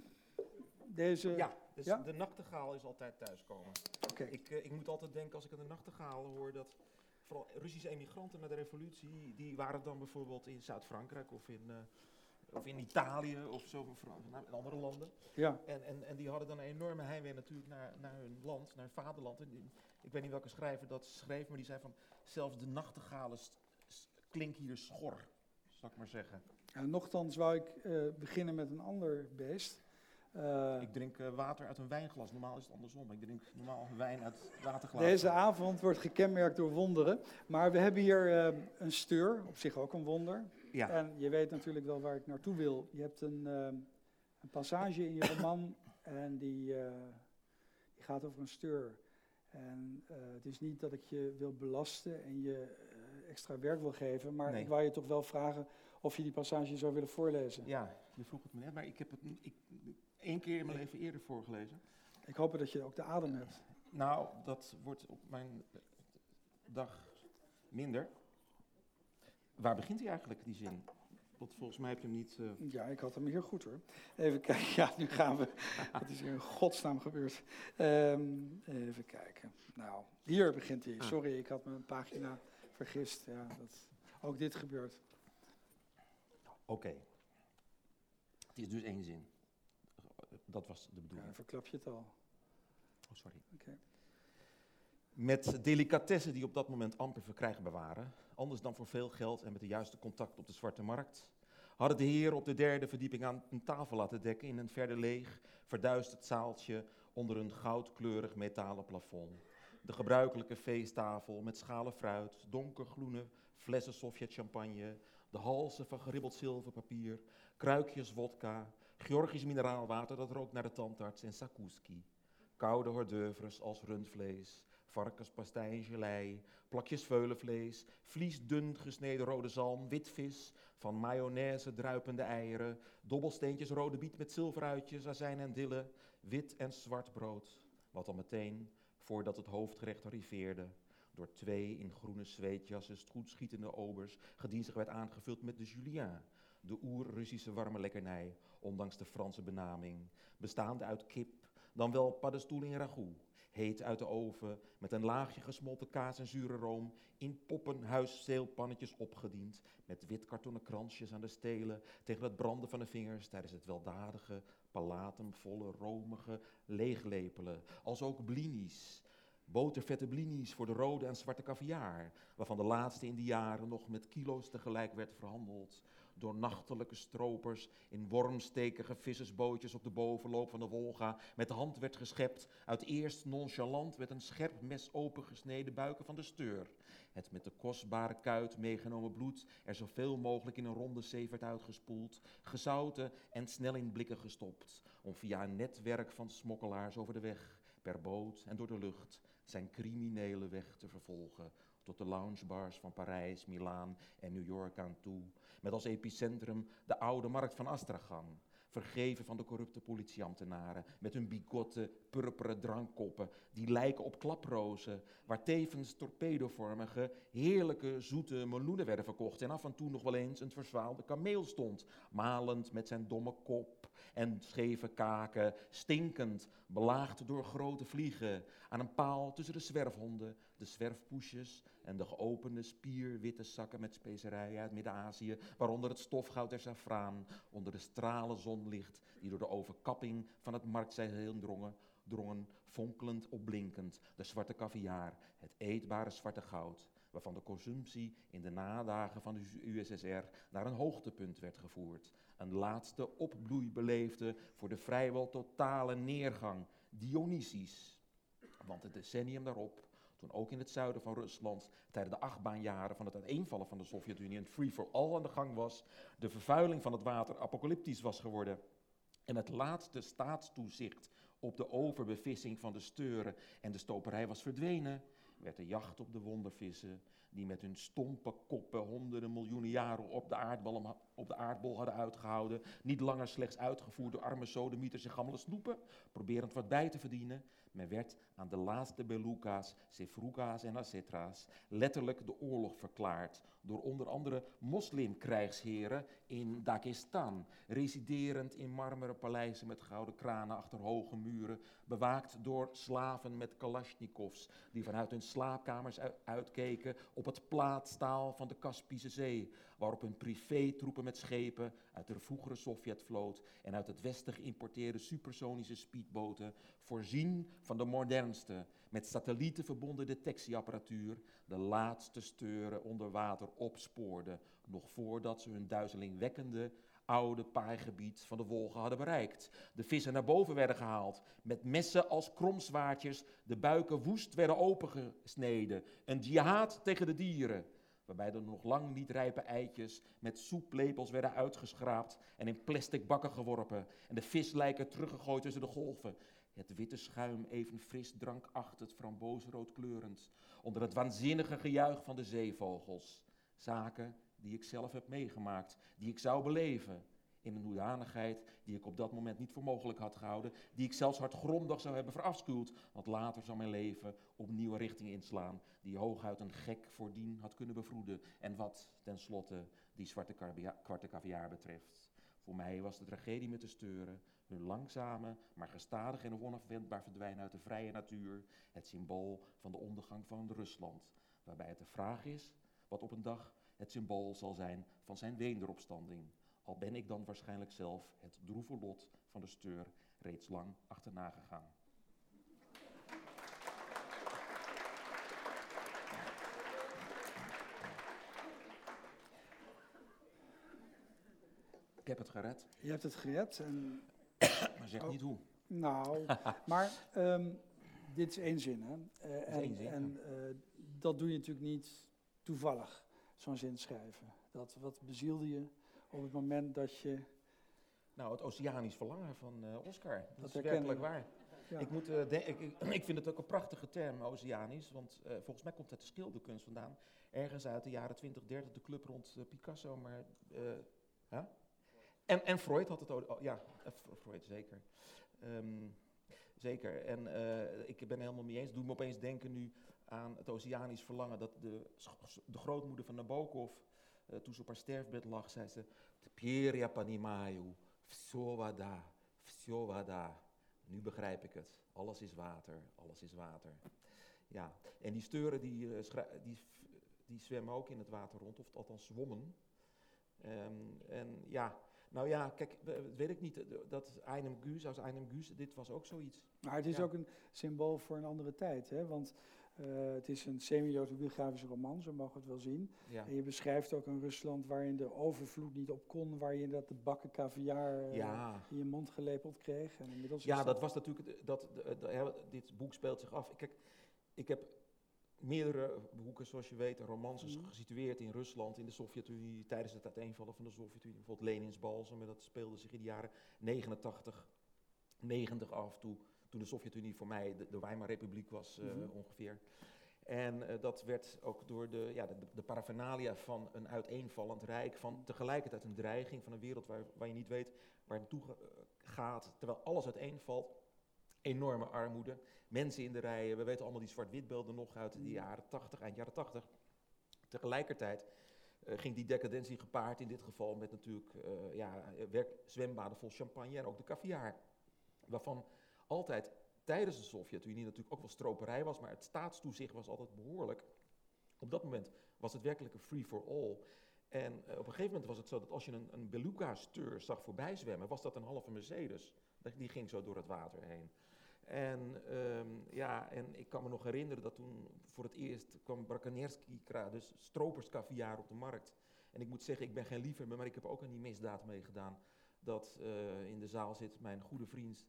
Deze, Ja, dus Ja? de nachtegaal is altijd thuiskomen. oké. Ik, eh, ik moet altijd denken als ik aan de nachtegaal hoor dat vooral Russische emigranten na de revolutie, die waren dan bijvoorbeeld in Zuid-Frankrijk of in, eh, of in Italië of zo, in andere landen. Ja, En, en, en die hadden dan een enorme heimwee natuurlijk naar, naar hun land, naar hun vaderland. En die- ik weet niet welke schrijver dat schreef, maar die zei van zelfs de nachtegalen klinken hier schor, zal ik maar zeggen. Ja, nochtans wou ik eh, beginnen met een ander beest. Eh, Ik drink eh, water uit een wijnglas. Normaal is het andersom. Ik drink normaal wijn uit waterglas. Deze avond wordt gekenmerkt door wonderen. Maar we hebben hier een steur, op zich ook een wonder. Ja. En je weet natuurlijk wel waar ik naartoe wil. Je hebt een, eh, een passage in je roman en die, eh, die gaat over een steur. En eh, het is niet dat ik je wil belasten en je eh, extra werk wil geven, maar Nee. ik wou je toch wel vragen of je die passage zou willen voorlezen. Ja, je vroeg het me net, maar ik heb het ik, één keer in mijn leven eerder voorgelezen. Ik hoop dat je ook de adem hebt. Nou, dat wordt op mijn dag minder. Waar begint hij eigenlijk, die zin? Want volgens mij heb je hem niet... eh, Ja, ik had hem hier goed hoor. Even kijken, ja, nu gaan we. Wat is er in godsnaam gebeurd? Ehm, even kijken. Nou, hier begint hij. Ah. Sorry, ik had mijn pagina vergist. Ja, dat, ook dit gebeurt. Oké. Het is dus één zin. Dat was de Ja, bedoeling. dan verklap je het al. Oh, sorry. Oké. Met delicatessen die op dat moment amper verkrijgbaar waren, anders dan voor veel geld en met de juiste contact op de zwarte markt, hadden de heren op de derde verdieping aan een tafel laten dekken in een verder leeg, verduisterd zaaltje onder een goudkleurig metalen plafond. De gebruikelijke feesttafel met schalen fruit, donkergroene flessen Sovjet-champagne, de halsen van geribbeld zilverpapier, kruikjes wodka, Georgisch mineraalwater dat rookt naar de tandarts en sakuski. Koude hors d'oeuvres als rundvlees, varkenspastei en gelei, plakjes veulenvlees, vliesdun gesneden rode zalm, witvis, van mayonaise druipende eieren, dobbelsteentjes rode biet met zilveruitjes, azijn en dille, wit en zwart brood. Wat al meteen, voordat het hoofdgerecht arriveerde, door twee in groene zweetjassen schietende obers gedienstig werd aangevuld met de julien, de oer-Russische warme lekkernij, ondanks de Franse benaming, bestaande uit kip, dan wel paddenstoel in ragout, heet uit de oven, met een laagje gesmolten kaas en zure room, in poppenhuiszeelpannetjes opgediend, met wit kartonnen kransjes aan de stelen, tegen het branden van de vingers tijdens het weldadige, palatemvolle, romige leeglepelen, als ook blinis, botervette blinis voor de rode en zwarte caviar, waarvan de laatste in die jaren nog met kilo's tegelijk werd verhandeld, door nachtelijke stropers in wormstekige vissersbootjes op de bovenloop van de Wolga. Met de hand werd geschept. Uit eerst nonchalant met een scherp mes opengesneden buiken van de steur. Het met de kostbare kuit meegenomen bloed er zoveel mogelijk in een ronde zee uitgespoeld, gezouten en snel in blikken gestopt, om via een netwerk van smokkelaars over de weg, per boot en door de lucht, zijn criminele weg te vervolgen. Tot de loungebars van Parijs, Milaan en New York aan toe, met als epicentrum de oude markt van Astragan, vergeven van de corrupte politieambtenaren, met hun bigotte, purperen drankkoppen, die lijken op klaprozen, waar tevens torpedovormige, heerlijke, zoete meloenen werden verkocht. En af en toe nog wel eens een verzwaalde kameel stond, malend met zijn domme kop en scheve kaken, stinkend, belaagd door grote vliegen, aan een paal tussen de zwerfhonden, de zwerfpoesjes en de geopende spierwitte zakken met specerijen uit Midden-Azië, waaronder het stofgoud der safraan, onder de stralen zonlicht die door de overkapping van het marktzeil heen drongen, drongen, fonkelend opblinkend, de zwarte caviar, het eetbare zwarte goud, waarvan de consumptie in de nadagen van de USSR naar een hoogtepunt werd gevoerd. Een laatste opbloei beleefde voor de vrijwel totale neergang, Dionysisch. Want het decennium daarop, toen ook in het zuiden van Rusland tijdens de achtbaanjaren van het uiteenvallen van de Sovjet-Unie een free-for-all aan de gang was, de vervuiling van het water apocalyptisch was geworden en het laatste staatstoezicht op de overbevissing van de steuren en de stoperij was verdwenen, werd de jacht op de wondervissen, die met hun stompe koppen honderden miljoenen jaren op de, aardbol, op de aardbol hadden uitgehouden, niet langer slechts uitgevoerd door arme sodemieters en gammele snoepen, proberend wat bij te verdienen. Men werd aan de laatste beluga's, Sefruga's en Acetra's letterlijk de oorlog verklaard door onder andere moslimkrijgsheren in Dagestan, residerend in marmeren paleizen met gouden kranen achter hoge muren, bewaakt door slaven met kalasjnikovs die vanuit hun slaapkamers uitkeken op het plaatstaal van de Kaspische Zee, waarop hun privétroepen met schepen uit de vroegere Sovjetvloot en uit het westen geïmporteerde supersonische speedboten, voorzien van de modernste, met satellieten verbonden detectieapparatuur, de laatste steuren onder water opspoorden, nog voordat ze hun duizelingwekkende oude paaigebied van de Wolga hadden bereikt. De vissen naar boven werden gehaald, met messen als kromzwaardjes, de buiken woest werden opengesneden. Een jihad tegen de dieren, waarbij de nog lang niet rijpe eitjes met soeplepels werden uitgeschraapt en in plastic bakken geworpen en de vislijken teruggegooid tussen de golven. Het witte schuim even fris drankachtig frambozenrood kleurend, onder het waanzinnige gejuich van de zeevogels. Zaken die ik zelf heb meegemaakt, die ik zou beleven. In een hoedanigheid die ik op dat moment niet voor mogelijk had gehouden, die ik zelfs hardgrondig zou hebben verafschuwd, want later zou mijn leven op nieuwe richting inslaan, die hooguit een gek voordien had kunnen bevroeden. En wat tenslotte die zwarte kwarte caviar betreft. Voor mij was de tragedie met de steuren, hun langzame, maar gestadig en onafwendbaar verdwijnen uit de vrije natuur, het symbool van de ondergang van Rusland. Waarbij het de vraag is wat op een dag het symbool zal zijn van zijn wederopstanding. Al ben ik dan waarschijnlijk zelf het droeve lot van de steur reeds lang achterna gegaan. Ik heb het gered. Je hebt het gered. En... maar zeg niet hoe. Nou, maar um, dit is één zin, hè? Uh, en, zin, en uh, dat doe je natuurlijk niet toevallig zo'n zin schrijven? Dat, wat bezielde je op het moment dat je... Nou, het oceanisch verlangen van uh, Oscar. Dat, dat is werkelijk waar. Ja. Ik, moet, uh, ik, ik, ik, vind het ook een prachtige term, oceanisch. Want uh, volgens mij komt het de schilderkunst vandaan. Ergens uit de jaren 20, 30, de club rond Picasso. Maar, huh? en, en Freud had het ook. Oh, ja, Freud, zeker. Um, zeker. En ik ben helemaal mee eens. Doe me opeens denken nu aan het oceanisch verlangen. Dat de, de grootmoeder van Nabokov, uh, toen ze op haar sterfbed lag, zei ze... Pieria panimayu, vsovada, vsovada. Nu begrijp ik het. Alles is water, alles is water. Ja, en die steuren die, uh, die, die zwemmen ook in het water rond, of althans zwommen. Um, en ja, nou ja, kijk, weet ik niet. Dat Einem Gus, als Einem Gus, dit was ook zoiets. Maar het is ja. ook een symbool voor een andere tijd, hè? Want uh, het is een semi-autobiografische roman, zo mogen we het wel zien. Ja. En je beschrijft ook een Rusland waarin de overvloed niet op kon, waar je dat de bakken caviar uh, ja. in je mond gelepeld kreeg. En inmiddels ja, dat, dat was natuurlijk, dat, dat, dat, dit boek speelt zich af. Kijk, ik heb meerdere boeken, zoals je weet, romances mm. gesitueerd in Rusland, in de Sovjet-Unie, tijdens het uiteenvallen van de Sovjet-Unie. Bijvoorbeeld Lenins Balsam, dat speelde zich in de jaren 89, 90 af toe toen de Sovjet-Unie voor mij de, de Weimar-republiek was mm -hmm. ongeveer. En uh, dat werd ook door de, ja, de, de paraphernalia van een uiteenvallend rijk, van tegelijkertijd een dreiging van een wereld waar, waar je niet weet waar het naartoe gaat, terwijl alles uiteenvalt. Enorme armoede, mensen in de rijen, we weten allemaal die zwart-witbeelden nog uit de jaren 80, eind jaren 80. Tegelijkertijd uh, ging die decadentie gepaard in dit geval met natuurlijk uh, ja, werk, zwembaden vol champagne en ook de caviar. Waarvan altijd tijdens de Sovjet-Unie natuurlijk ook wel stroperij was, maar het staatstoezicht was altijd behoorlijk. Op dat moment was het werkelijk een free for all. En uh, op een gegeven moment was het zo dat als je een, een Beluga-steur zag voorbij zwemmen, was dat een halve Mercedes. Die ging zo door het water heen. En um, ja, en ik kan me nog herinneren dat toen voor het eerst kwam Brakanierski-kra, dus stroperskaviaar op de markt. En ik moet zeggen, ik ben geen liefhebber, maar ik heb ook aan die misdaad meegedaan. Dat uh, in de zaal zit mijn goede vriend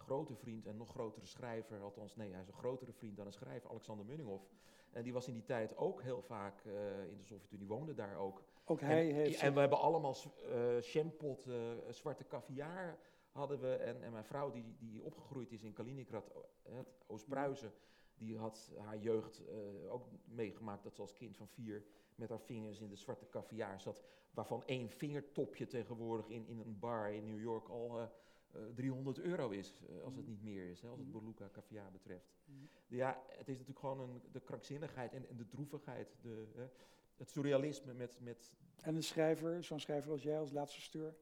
grote vriend en nog grotere schrijver, althans nee, hij is een grotere vriend dan een schrijver, Alexander Munninghoff. En die was in die tijd ook heel vaak uh, in de Sovjet-Unie, woonde daar ook. Ook hij en, heeft... En we hebben allemaal uh, champot, uh, zwarte caviar hadden we. En, en mijn vrouw, die, die opgegroeid is in Kaliningrad, Oost-Pruisen, die had haar jeugd eh, ook meegemaakt dat ze als kind van vier met haar vingers in de zwarte caviar zat. Waarvan één vingertopje tegenwoordig in, in een bar in New York al eh, eh, 300 euro is. eh, als het niet meer is, hè, als het Mhm. Beluga caviar betreft. Mhm. Ja, het is natuurlijk gewoon een, de krankzinnigheid en, en de droevigheid. De, het surrealisme met, met En een schrijver, zo'n schrijver als jij als laatste stuur?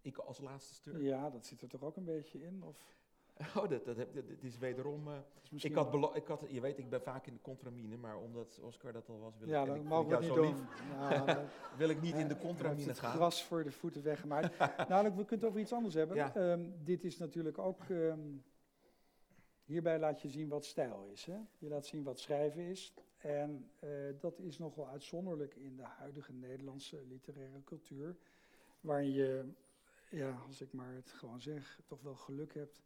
ik als laatste stuk. Ja, dat zit er toch ook een beetje in? Of Oh, dat, dat, is wederom... eh, is ik, had wel- ik had, je weet, ik ben vaak in de contramine, maar omdat Oscar dat al was, wil Ja, ik, en dan ik mogen we niet doen. Nou, wil ik niet in de contramine het gaan. gras voor de voeten weggemaakt. nou, we kunnen het over iets anders hebben. Ja. Ehm, dit is natuurlijk ook... ehm, hierbij laat je zien wat stijl is. Hè? Je laat zien wat schrijven is. En eh, dat is nogal uitzonderlijk in de huidige Nederlandse literaire cultuur. Waarin je, ja, als ik maar het gewoon zeg, toch wel geluk hebt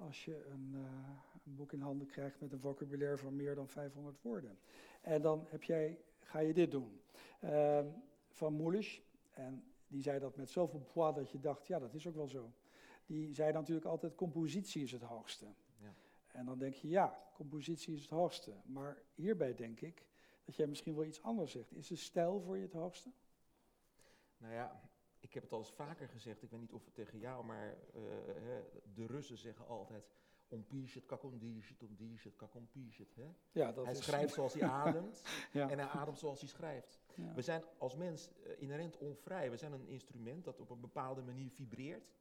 als je een, eh, een boek in handen krijgt met een vocabulaire van meer dan 500 woorden. En dan heb jij, ga je dit doen. Ehm, van Moelisch, en die zei dat met zoveel poids dat je dacht, ja, dat is ook wel zo. Die zei natuurlijk altijd, compositie is het hoogste. Ja. En dan denk je, ja, compositie is het hoogste. Maar hierbij denk ik dat jij misschien wel iets anders zegt. Is de stijl voor je het hoogste? Nou ja, ik heb het al eens vaker gezegd, ik weet niet of het tegen jou, maar eh, hè, de Russen zeggen altijd, om piesjet, kak om diesjet, om diesjet, kak om piesjet. hè. Ja, dat Hij is, schrijft zoals hij ademt ja. en hij ademt zoals hij schrijft. ja. We zijn als mens eh, inherent onvrij. We zijn een instrument dat op een bepaalde manier vibreert.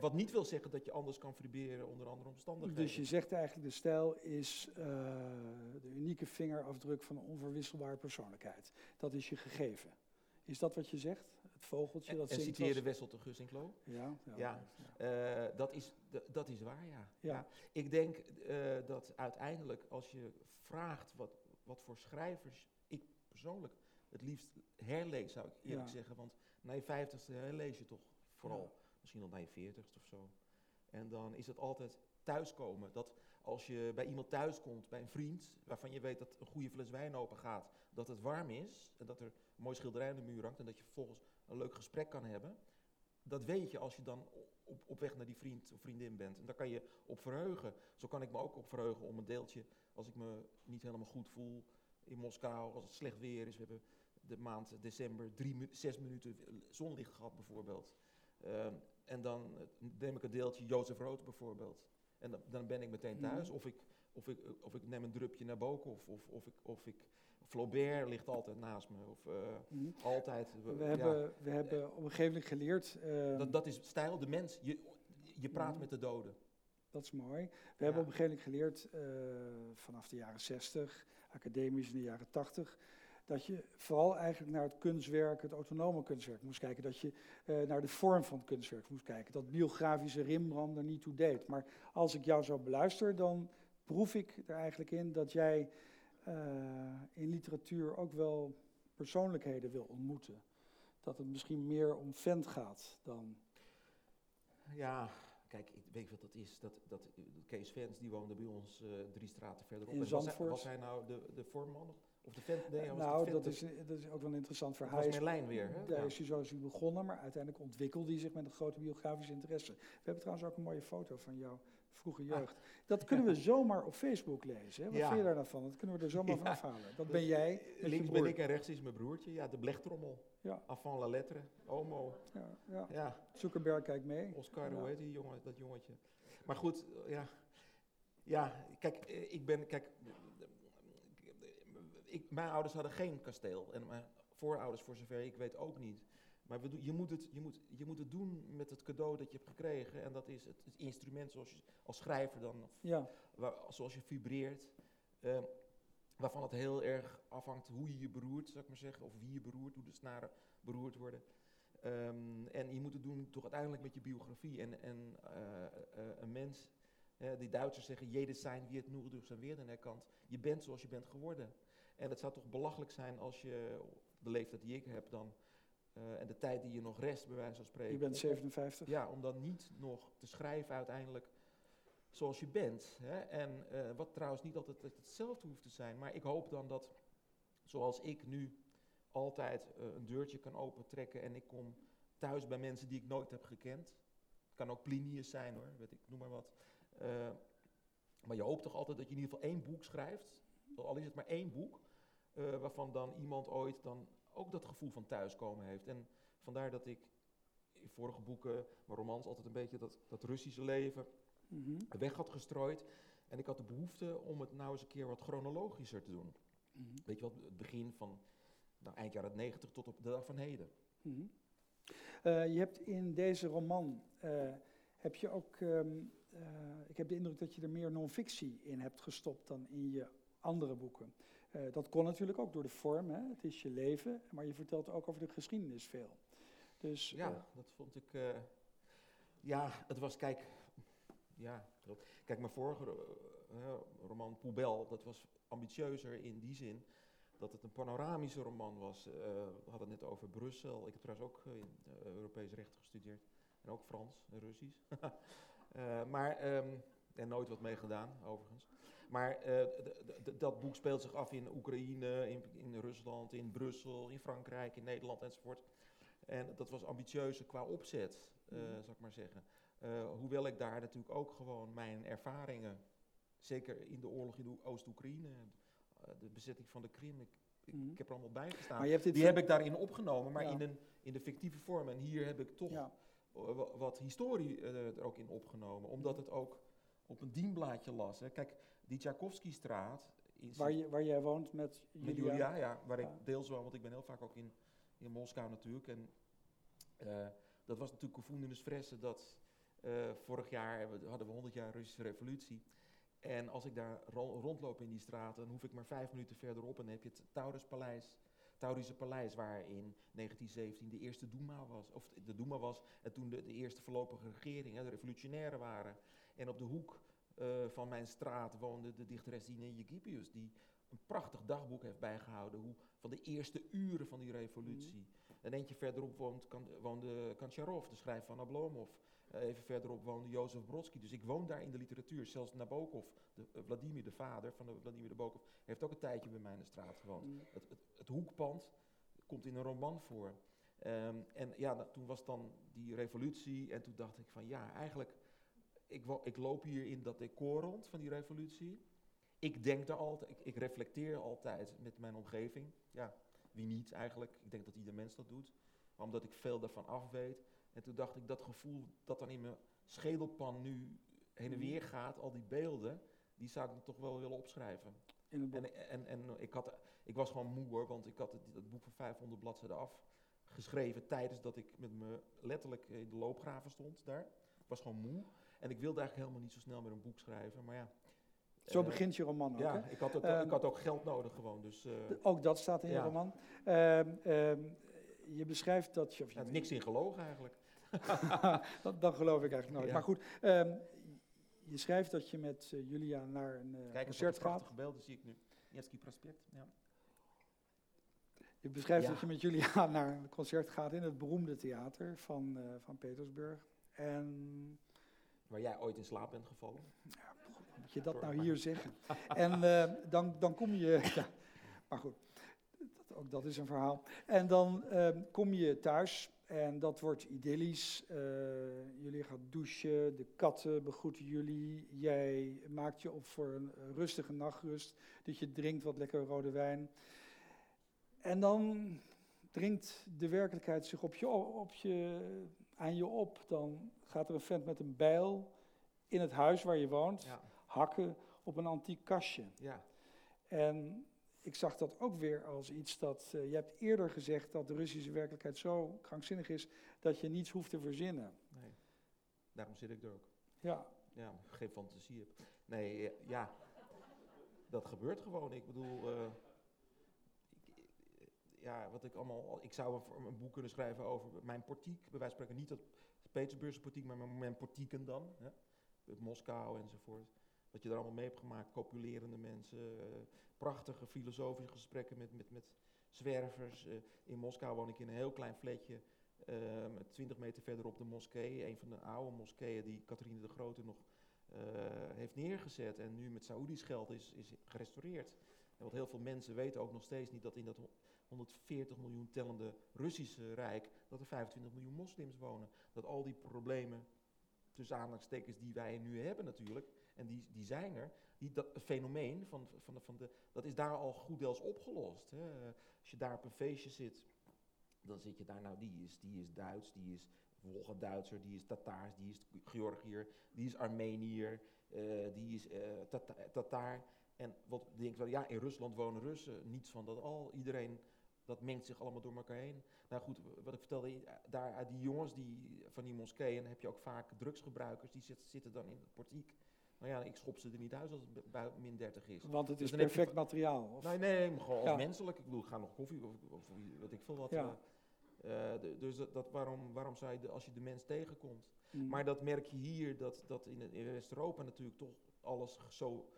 Wat niet wil zeggen dat je anders kan vibreren onder andere omstandigheden. dus je zegt eigenlijk de stijl is eh, de unieke vingerafdruk van een onverwisselbare persoonlijkheid. Dat is je gegeven. Is dat wat je zegt? Het vogeltje en, dat en zingt citeerde Wessel de Gussinklo. Ja, ja, Ja. ja. Eh, dat, is, dat is waar, ja. Ja. Ik denk eh, dat uiteindelijk als je vraagt wat, wat voor schrijvers ik persoonlijk het liefst herlees, zou ik eerlijk zeggen. Want na je vijftigste herlees je toch vooral, misschien al na je veertigste of zo. En dan is het altijd thuiskomen. Dat als je bij iemand thuiskomt, bij een vriend, waarvan je weet dat een goede fles wijn open gaat, dat het warm is en dat er een mooi schilderij aan de muur hangt en dat je vervolgens een leuk gesprek kan hebben. Dat weet je als je dan op, op weg naar die vriend of vriendin bent. En daar kan je op verheugen. Zo kan ik me ook op verheugen om een deeltje, als ik me niet helemaal goed voel in Moskou, als het slecht weer is. We hebben de maand december drie, zes minuten zonlicht gehad bijvoorbeeld. Ehm, en dan eh, neem ik een deeltje Jozef Rood bijvoorbeeld. En dan, dan ben ik meteen thuis. Mhm. Of, ik, of, ik, of ik neem een drupje naar Bokov. Of, of, ik, of ik... Flaubert ligt altijd naast me. Of eh, Mhm. altijd... We, ja. hebben, we hebben op een gegeven moment geleerd, eh, Dat, dat is stijl, de mens. Je, je praat Mhm. met de doden. dat is mooi. We hebben op een gegeven moment geleerd, eh, vanaf de jaren 60, academisch in de jaren 80, dat je vooral eigenlijk naar het kunstwerk, het autonome kunstwerk moest kijken. Dat je eh, naar de vorm van het kunstwerk moest kijken. Dat biografische Rembrandt er niet toe deed. Maar als ik jou zo beluister, dan proef ik er eigenlijk in dat jij in literatuur ook wel persoonlijkheden wil ontmoeten. Dat het misschien meer om vent gaat dan... Ja, kijk, ik weet wat dat is. Dat, dat, Kees Vens, die woonde bij ons eh, drie straten verderop. In En was, Zandvoort? was hij nou de, de voorman? Of, de vent? Nee, was nou, dat is, dat is ook wel een interessant dat verhaal. was Hij is- Merlijn weer, hè? Daar Ja. is hij zo is hij begonnen, maar uiteindelijk ontwikkelde hij zich met een grote biografische interesse. We hebben trouwens ook een mooie foto van jouw vroege jeugd. Dat kunnen we zomaar op Facebook lezen. Hè? Wat Ja. vind je daar nou van? Dat kunnen we er zomaar van afhalen. Dat ben jij. je Links ben ik en rechts is mijn broertje. Ja, de blechtrommel. Ja. Avant la lettre. Omo. Ja, ja. Ja, Zuckerberg kijkt mee. Oscar, hoe heet die jongen, dat jongetje? Maar goed, eh, ja. Ja, kijk, eh, ik ben, kijk, ik, mijn ouders hadden geen kasteel. En mijn voorouders, voor zover ik weet, ook niet. Maar we je, moet het, je, moet, je moet het doen met het cadeau dat je hebt gekregen. En dat is het, het instrument zoals je als schrijver dan, of Ja, waar, zoals je vibreert. eh, waarvan het heel erg afhangt hoe je je beroert, zou ik maar zeggen. Of wie je beroert, hoe de snaren beroerd worden. Ehm, en je moet het doen toch uiteindelijk met je biografie. En, en eh, eh, een mens, die Duitsers zeggen, jede zijn wie het durch zijn herkant. Je bent zoals je bent geworden. En het zou toch belachelijk zijn als je op de leeftijd die ik heb dan, eh, en de tijd die je nog rest, bij wijze van spreken. je bent om- 57. ja, om dan niet nog te schrijven uiteindelijk zoals je bent. Hè? En eh, wat trouwens niet altijd het- hetzelfde hoeft te zijn. Maar ik hoop dan dat, zoals ik nu altijd eh, een deurtje kan opentrekken en ik kom thuis bij mensen die ik nooit heb gekend. Het kan ook Plinius zijn hoor, weet ik, noem maar wat. Maar je hoopt toch altijd dat je in ieder geval één boek schrijft, al is het maar één boek, waarvan dan iemand ooit dan ook dat gevoel van thuiskomen heeft. En vandaar dat ik in vorige boeken, mijn romans, altijd een beetje dat, dat Russische leven Mhm. weg had gestrooid. En ik had de behoefte om het nou eens een keer wat chronologischer te doen. Mhm. Weet je wat, het begin van nou, eind jaren 90 tot op de dag van heden. Mhm. Eh, je hebt in deze roman, eh, heb je ook, ehm, eh, ik heb de indruk dat je er meer non-fictie in hebt gestopt dan in je andere boeken. Eh, dat kon natuurlijk ook door de vorm, hè? het is je leven, maar je vertelt ook over de geschiedenis veel. Dus Ja, eh, dat vond ik. eh, ja, het was, kijk. Ja, klopt. Kijk, mijn vorige roman Poebel, dat was ambitieuzer in die zin dat het een panoramische roman was. We hadden het net over Brussel. Ik heb trouwens ook in Europees recht gestudeerd. En ook Frans en Russisch. Maar, ehm, en nooit wat mee gedaan, overigens. Maar eh, dat boek speelt zich af in Oekraïne, in, in Rusland, in Brussel, in Frankrijk, in Nederland enzovoort. En dat was ambitieuzer qua opzet, zal ik maar zeggen. Eh, hoewel ik daar natuurlijk ook gewoon mijn ervaringen, zeker in de oorlog in Oe- Oost-Oekraïne, de bezetting van de Krim, ik, ik, Mhm. ik heb er allemaal bij gestaan. maar je hebt dit Die heb ik daarin opgenomen, maar Ja. in, een, in de fictieve vorm. En hier heb ik toch ja, wat historie er ook in opgenomen, omdat het ook op een dienblaadje las. Hè. Kijk, die Tchaikovsky-straat... waar, je, waar jij woont met met Julia. Ja, waar Ja. ik deels woon, want ik ben heel vaak ook in, in Moskou natuurlijk. En eh, dat was natuurlijk Gevoelens Fressen, dat eh, vorig jaar hebben hadden we 100 jaar Russische revolutie. En als ik daar ro- rondloop in die straat, dan hoef ik maar vijf minuten verderop en dan heb je het Tauruspaleis. Taurische paleis, waar in 1917 de eerste Duma was, of de Duma was, en toen de, de eerste voorlopige regering, hè, de revolutionairen waren. En op de hoek eh, van mijn straat woonde de dichteres Dina Jegipius, die een prachtig dagboek heeft bijgehouden hoe, van de eerste uren van die revolutie. En eentje verderop woont, kan, woonde Kancharov, de schrijver van Ablomov. Eh, even verderop woonde Jozef Brodsky. Dus ik woon daar in de literatuur. Zelfs Nabokov, de, eh, Vladimir, de vader van de, Vladimir Nabokov, heeft ook een tijdje bij mij in de straat gewoond. Mhm. Het, het, het hoekpand komt in een roman voor. Ehm, en ja, dat- toen was dan die revolutie en toen dacht ik van ja, eigenlijk, ik, ik loop hier in dat decor rond van die revolutie. Ik denk daar altijd, ik, ik reflecteer altijd met mijn omgeving. Ja, wie niet eigenlijk? Ik denk dat ieder mens dat doet. Maar omdat ik veel daarvan af weet. En toen dacht ik, dat gevoel dat dan in mijn schedelpan nu heen en Mhm. weer gaat, al die beelden, die zou ik dan toch wel willen opschrijven. En, en, en ik, had, ik was gewoon moe hoor, want ik had het, het boek van 500 bladzijden afgeschreven tijdens dat ik met me letterlijk in de loopgraven stond daar. Ik was gewoon moe en ik wilde eigenlijk helemaal niet zo snel meer een boek schrijven, maar ja. Zo eh, begint je roman ook, Ja, hè? ik had, ook, Ehm, ik had ook geld nodig gewoon, dus eh, Ook dat staat in je Ja. roman. Ehm, ehm, je beschrijft dat je... Of je is niks in gelogen eigenlijk. dat, dat geloof ik eigenlijk nooit. Ja. Maar goed, ehm, je schrijft dat je met eh, Julia naar een eh, Kijk concert wat gaat. prachtige beelden zie ik nu. Nevsky Prospect, ja. Je beschrijft Ja. dat je met Julia naar een concert gaat in het beroemde theater van, eh, van Petersburg. En Waar jij ooit in slaap bent gevallen. moet je dat nou maar- hier zeggen? En eh, dan, dan kom je... Ja, maar goed, dat, ook dat is een verhaal. En dan ehm, kom je thuis en dat wordt idyllisch. Eh, jullie gaan douchen, de katten begroeten jullie. Jij maakt je op voor een rustige nachtrust. Dat je drinkt wat lekker rode wijn. En dan dringt de werkelijkheid zich op je, op je, aan je op. Dan gaat er een vent met een bijl in het huis waar je woont Ja, hakken op een antiek kastje. ja. En ik zag dat ook weer als iets dat. eh, je hebt eerder gezegd dat de Russische werkelijkheid zo krankzinnig is dat je niets hoeft te verzinnen. Nee. Daarom zit ik er ook. Ja, Ja, geen fantasie heb. Nee, eh, ja. Dat gebeurt gewoon. Ik bedoel, eh, ja, wat ik allemaal. Ik zou een, een boek kunnen schrijven over mijn portiek. Bij wijze van spreken niet dat Petersburgse portiek, maar mijn, portieken dan. Hè? Moskou enzovoort. Wat je er allemaal mee hebt gemaakt. Copulerende mensen. eh, prachtige filosofische gesprekken met, met, met zwervers. Eh, in Moskou woon ik in een heel klein flatje. eh, met 20 meter verderop de moskee. Een van de oude moskeeën die Catharine de Grote nog eh, heeft neergezet. En nu met Saoedisch geld is, is gerestaureerd. En wat heel veel mensen weten ook nog steeds niet dat in dat 140 miljoen tellende Russische rijk, dat er 25 miljoen moslims wonen. Dat al die problemen, tussen aanhalingstekens die wij nu hebben natuurlijk, En die, die zijn er. Die, dat fenomeen van, van, de, van de, dat is daar al goed deels opgelost. Hè. Als je daar op een feestje zit, dan zit je daar, nou die is, die is Duits, die is Wolga-Duitser, die is Tataars, die is Georgiër, die is Armeniër, uh, die is uh, tata Tataar. En wat denk wel, ja, in Rusland wonen Russen, niets van dat al. Iedereen, dat mengt zich allemaal door elkaar heen. Nou goed, wat ik vertelde, daar die jongens die, van die moskeeën, heb je ook vaak drugsgebruikers, die zit, zitten dan in het portiek. Nou ja, ik schop ze er niet uit als het min 30 is. Want het is dus perfect materiaal? Of? Nee, nee, gewoon als menselijk. Ik bedoel, ga nog koffie of, of wat ik veel wat. Ja. Uh, dus dat, dat, waarom, waarom zou je, de, als je de mens tegenkomt. Mm. Maar dat merk je hier, dat, dat in, in West-Europa natuurlijk toch alles zo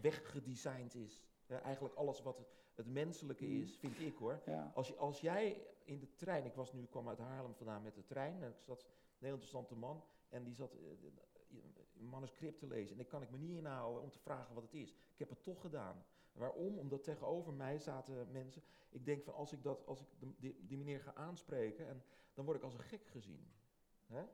weggedesigned is. Ja, eigenlijk alles wat het, het menselijke mm. is, vind ik hoor. Ja. Als, als jij in de trein, ik was nu, kwam uit Haarlem vandaan met de trein, en ik zat een heel interessante man, en die zat uh, een manuscript te lezen. En ik kan ik me niet inhouden om te vragen wat het is. Ik heb het toch gedaan. Waarom? Omdat tegenover mij zaten mensen. Ik denk van als ik, dat, als ik die, die meneer ga aanspreken, en, dan word ik als een gek gezien. Hè?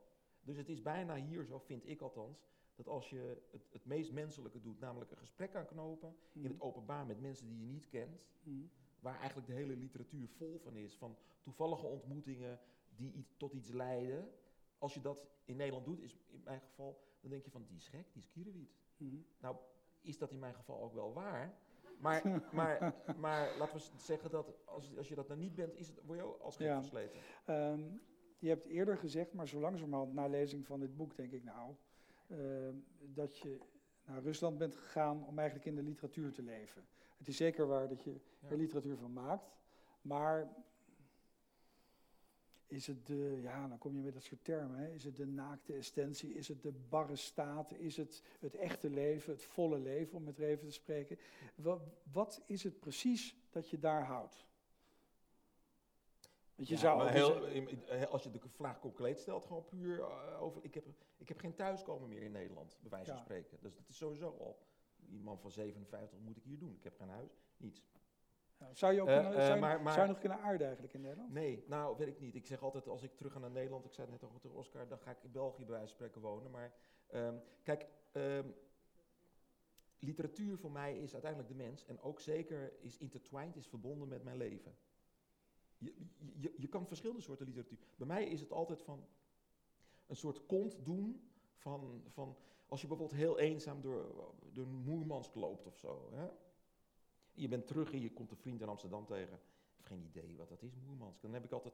Dus het is bijna hier zo, vind ik althans, dat als je het, het meest menselijke doet, namelijk een gesprek aanknopen in het mhm. openbaar met mensen die je niet kent, mhm. waar eigenlijk de hele literatuur vol van is, van toevallige ontmoetingen die tot iets leiden. Als je dat in Nederland doet, is in mijn geval, dan denk je van die is gek, die is kierenwiet. Mhm. Nou, is dat in mijn geval ook wel waar? Maar, maar, maar laten we zeggen dat als, als je dat nou niet bent, is het, word je ook als gek ja. versleten. Ehm, je hebt eerder gezegd, maar zo langzamerhand na lezing van dit boek denk ik nou, dat je naar Rusland bent gegaan om eigenlijk in de literatuur te leven. Het is zeker waar dat je er literatuur van maakt, maar is het de, ja, dan kom je met dat soort termen, hè? is het de naakte essentie, is het de barre staat, is het het echte leven, het volle leven, om het even te spreken. Wat, wat is het precies dat je daar houdt? Want je zou heel, als je de vraag concreet stelt, gewoon puur uh, over. Ik heb, ik heb geen thuiskomen meer in Nederland, bij wijze van spreken. Dus dat is sowieso al. Iemand van 57 moet ik hier doen. Ik heb geen huis, niets. zou je, ook uh, kunnen, uh, zou, maar, maar, zou je nog kunnen aarden eigenlijk in Nederland? Nee, nou weet ik niet. Ik zeg altijd als ik terug ga naar Nederland, ik zei het net al tegen Oscar, dan ga ik in België bij wijze van spreken wonen. Maar um, kijk, um, literatuur voor mij is uiteindelijk de mens en ook zeker is intertwined, is verbonden met mijn leven. Je, je, kan verschillende soorten literatuur. Bij mij is het altijd van een soort kont doen van, van als je bijvoorbeeld heel eenzaam door, door Moermansk loopt of zo. Hè? Je bent terug en je komt een vriend in Amsterdam tegen. Ik heb geen idee wat dat is, Moermansk. Dan heb ik altijd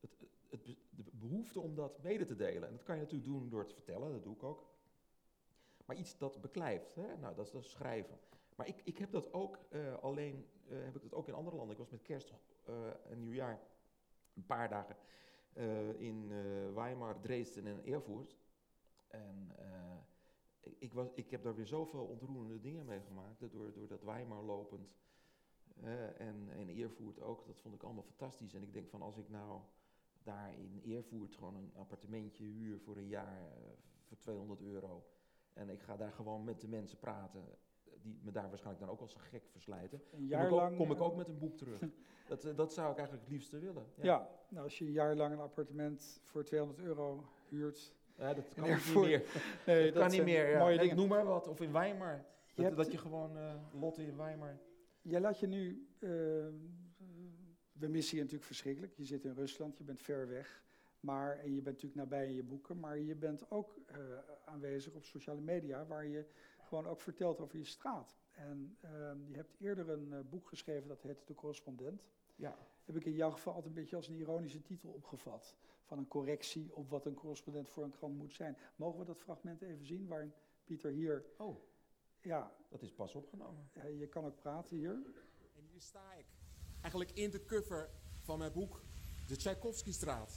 het, het, de behoefte om dat mede te delen. En dat kan je natuurlijk doen door te vertellen, dat doe ik ook. Maar iets dat beklijft, hè? nou dat is, dat schrijven. Maar ik, ik heb dat ook uh, alleen, uh, heb ik dat ook in andere landen. Ik was met kerst en nieuwjaar een paar dagen in Weimar, Dresden en Erfurt. En ik, was, ik heb daar weer zoveel ontroerende dingen meegemaakt, door, door dat Weimar lopend. en, en Erfurt ook, dat vond ik allemaal fantastisch. En ik denk van als ik nou daar in Erfurt gewoon een appartementje huur voor een jaar voor 200 euro. En ik ga daar gewoon met de mensen praten die me daar waarschijnlijk dan ook als een gek verslijten. Een jaar kom, ik ook, kom ik ook met een boek terug. dat, dat zou ik eigenlijk het liefste willen. Ja. ja, nou als je een jaar lang een appartement voor 200 euro huurt. Ja, dat kan niet meer. Nee, dat, kan niet meer. Ja. Mooie dingen. Noem maar wat. Of in Weimar. Dat je, dat je gewoon uh, Lotte in Weimar. Jij laat je nu. Uh, we missen je natuurlijk verschrikkelijk. Je zit in Rusland, je bent ver weg. Maar, en je bent natuurlijk nabij in je boeken, maar je bent ook uh, aanwezig op sociale media, waar je gewoon ook vertelt over je straat. En uh, je hebt eerder een uh, boek geschreven dat heet De Correspondent. Ja. Heb ik in jouw geval altijd een beetje als een ironische titel opgevat. Van een correctie op wat een correspondent voor een krant moet zijn. Mogen we dat fragment even zien waarin Pieter hier... Oh, ja. Dat is pas opgenomen. Ja, je kan ook praten hier. En hier sta ik. Eigenlijk in de cover van mijn boek De Tchaikovsky-straat.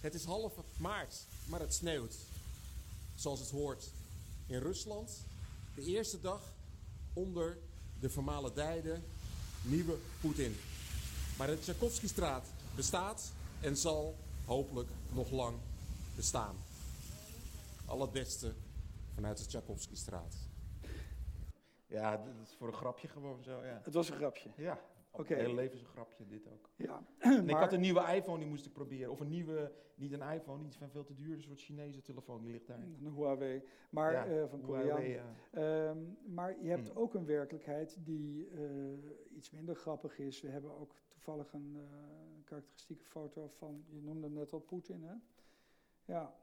Het is half maart, maar het sneeuwt. Zoals het hoort. In Rusland de eerste dag onder de vermalendijde nieuwe Poetin. Maar de Tchaikovsky-straat bestaat en zal hopelijk nog lang bestaan. Al het beste vanuit de Tchaikovsky-straat. Ja, dat is voor een grapje gewoon zo, ja. Het was een grapje. Ja, Oké. Mijn hele leven is een grapje, dit ook. Ja, En ik had een nieuwe iPhone, die moest ik proberen. Of een nieuwe, niet een iPhone, niet van veel te duur, een soort Chinese telefoon, die ligt daar. een Huawei, maar Ja, eh, van Koreaan. ja. Ehm, maar je hebt Hmm. ook een werkelijkheid die eh, iets minder grappig is. We hebben ook toevallig een eh, karakteristieke foto van, je noemde hem net al Poetin, hè? Ja.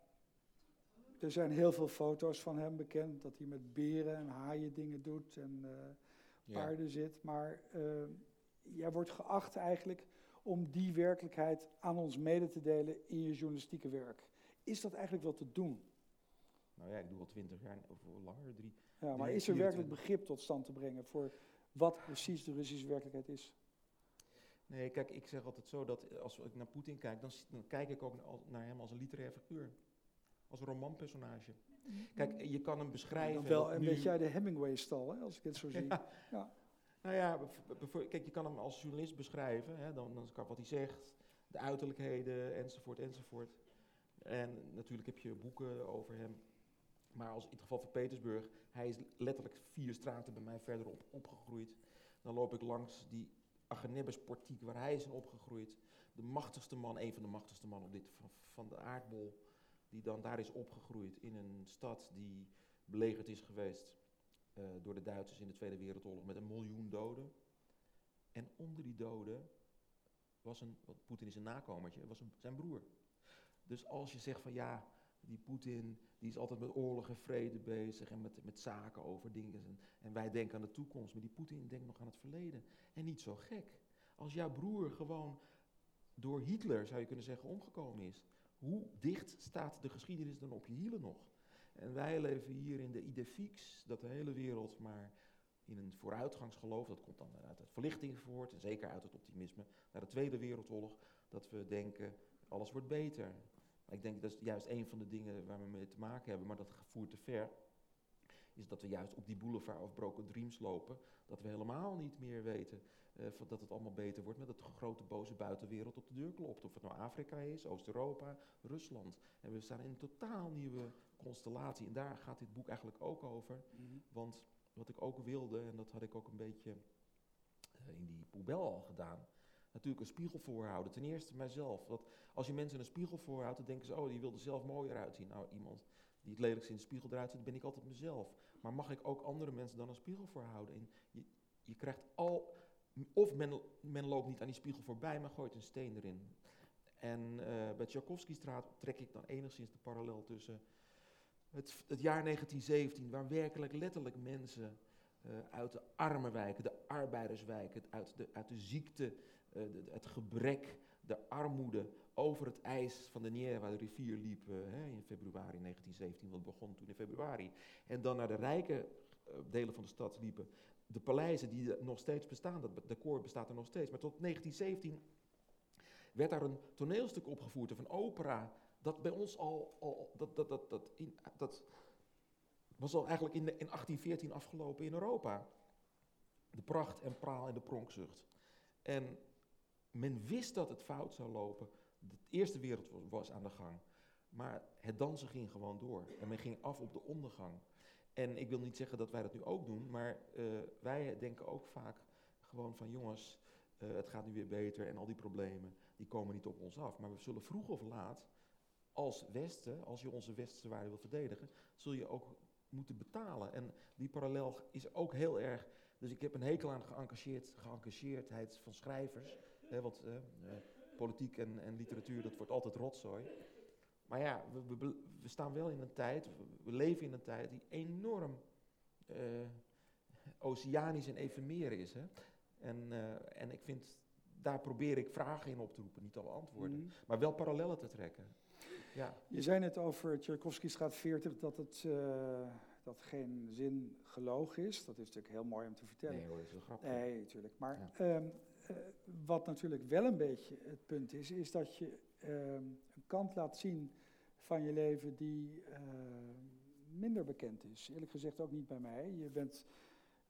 Er zijn heel veel foto's van hem bekend, dat hij met beren en haaien dingen doet en Ja. paarden zit. Maar eh, jij wordt geacht eigenlijk om die werkelijkheid aan ons mede te delen in je journalistieke werk. Is dat eigenlijk wel te doen? Nou ja, ik doe al twintig jaar, of langer, drie. Ja, maar is er werkelijk 24. begrip tot stand te brengen voor wat precies de Russische werkelijkheid is? Nee, kijk, ik zeg altijd zo dat als ik naar Poetin kijk, dan, kijk ik ook naar, hem als een literair figuur. Als een romanpersonage. Kijk, je kan hem beschrijven. Dan wel een nu- beetje uit de Hemingway-stal, hè, als ik het zo zie. Ja. Ja. Nou ja, kijk, je kan hem als journalist beschrijven, hè, dan, dan kan wat hij zegt, de uiterlijkheden, enzovoort, enzovoort. En natuurlijk heb je boeken over hem. Maar als in het geval van Petersburg, hij is letterlijk vier straten bij mij verderop opgegroeid. Dan loop ik langs die Agenebesportiek waar hij is opgegroeid. De machtigste man, een van de machtigste mannen op dit, van, van de aardbol, die dan daar is opgegroeid in een stad die belegerd is geweest eh, door de Duitsers in de Tweede Wereldoorlog met een miljoen doden. En onder die doden was een, want Poetin is een nakomertje, was zijn broer. Dus als je zegt van ja, die Poetin die is altijd met oorlog en vrede bezig en met, met zaken over dingen. En, en wij denken aan de toekomst, maar die Poetin denkt nog aan het verleden. En niet zo gek. Als jouw broer gewoon door Hitler, zou je kunnen zeggen, omgekomen is, hoe dicht staat de geschiedenis dan op je hielen nog? En wij leven hier in de idee fix dat de hele wereld maar in een vooruitgangsgeloof, dat komt dan uit het verlichting voort en zeker uit het optimisme naar de Tweede Wereldoorlog, dat we denken alles wordt beter. Ik denk dat is juist een van de dingen waar we mee te maken hebben, maar dat voert te ver, is dat we juist op die boulevard of broken dreams lopen, dat we helemaal niet meer weten van dat het allemaal beter wordt, maar dat de grote boze buitenwereld op de deur klopt. Of het nou Afrika is, Oost-Europa, Rusland. En we staan in een totaal nieuwe constellatie. En daar gaat dit boek eigenlijk ook over. Want wat ik ook wilde, en dat had ik ook een beetje eh, in die poebel al gedaan, natuurlijk een spiegel voorhouden. Ten eerste mijzelf. Dat als je mensen een spiegel voorhoudt, dan denken ze, oh, die wil er zelf mooier uitzien. Nou, iemand die het lelijkst in de spiegel eruit ziet, ben ik altijd mezelf. Maar mag ik ook andere mensen dan een spiegel voorhouden? En je, je krijgt al, of men, men loopt niet aan die spiegel voorbij, maar gooit een steen erin. En eh, bij Tchaikovsky-straat trek ik dan enigszins de parallel tussen het, het jaar 1917, waar werkelijk letterlijk mensen eh, uit de arme wijken, de arbeiderswijken, uit de, uit de ziekte, eh, het gebrek, de armoede, over het ijs van de Nier, waar de rivier liep eh, in februari 1917, want het begon toen in februari. En dan naar de rijke eh, delen van de stad liepen. De paleizen die nog steeds bestaan, dat decor bestaat er nog steeds. Maar tot 1917 werd daar een toneelstuk opgevoerd of een opera. Dat bij ons al, dat, dat, dat, dat, in, dat was al eigenlijk in, in 1814 afgelopen in Europa. De pracht en praal en de pronkzucht. En men wist dat het fout zou lopen. De Eerste Wereldoorlog was aan de gang. Maar het dansen ging gewoon door. En men ging af op de ondergang. En ik wil niet zeggen dat wij dat nu ook doen, maar eh, wij denken ook vaak gewoon van jongens, eh, het gaat nu weer beter en al die problemen, die komen niet op ons af. Maar we zullen vroeg of laat, als Westen, als je onze westerse waarden wil verdedigen, zul je ook moeten betalen. En die parallel is ook heel erg. Dus ik heb een hekel aan geëngageerd, geëngageerdheid van schrijvers. Hè, eh, politiek en, en literatuur, dat wordt altijd rotzooi. Maar ja, we, we, staan wel in een tijd, we, leven in een tijd die enorm eh, oceanisch en efemer is. Hè? En, eh, en ik vind, daar probeer ik vragen in op te roepen, niet alle antwoorden. Mhm. Maar wel parallellen te trekken. Ja. Je zei net over Tchaikovsky-straat 40 dat het eh, dat geen zin gelogen is. Dat is natuurlijk heel mooi om te vertellen. Nee hoor, dat is een grapje. Nee, natuurlijk. Maar Ja. ehm, eh, wat natuurlijk wel een beetje het punt is, is dat je ehm, een kant laat zien van je leven die ehm, minder bekend is. Eerlijk gezegd ook niet bij mij. Je bent,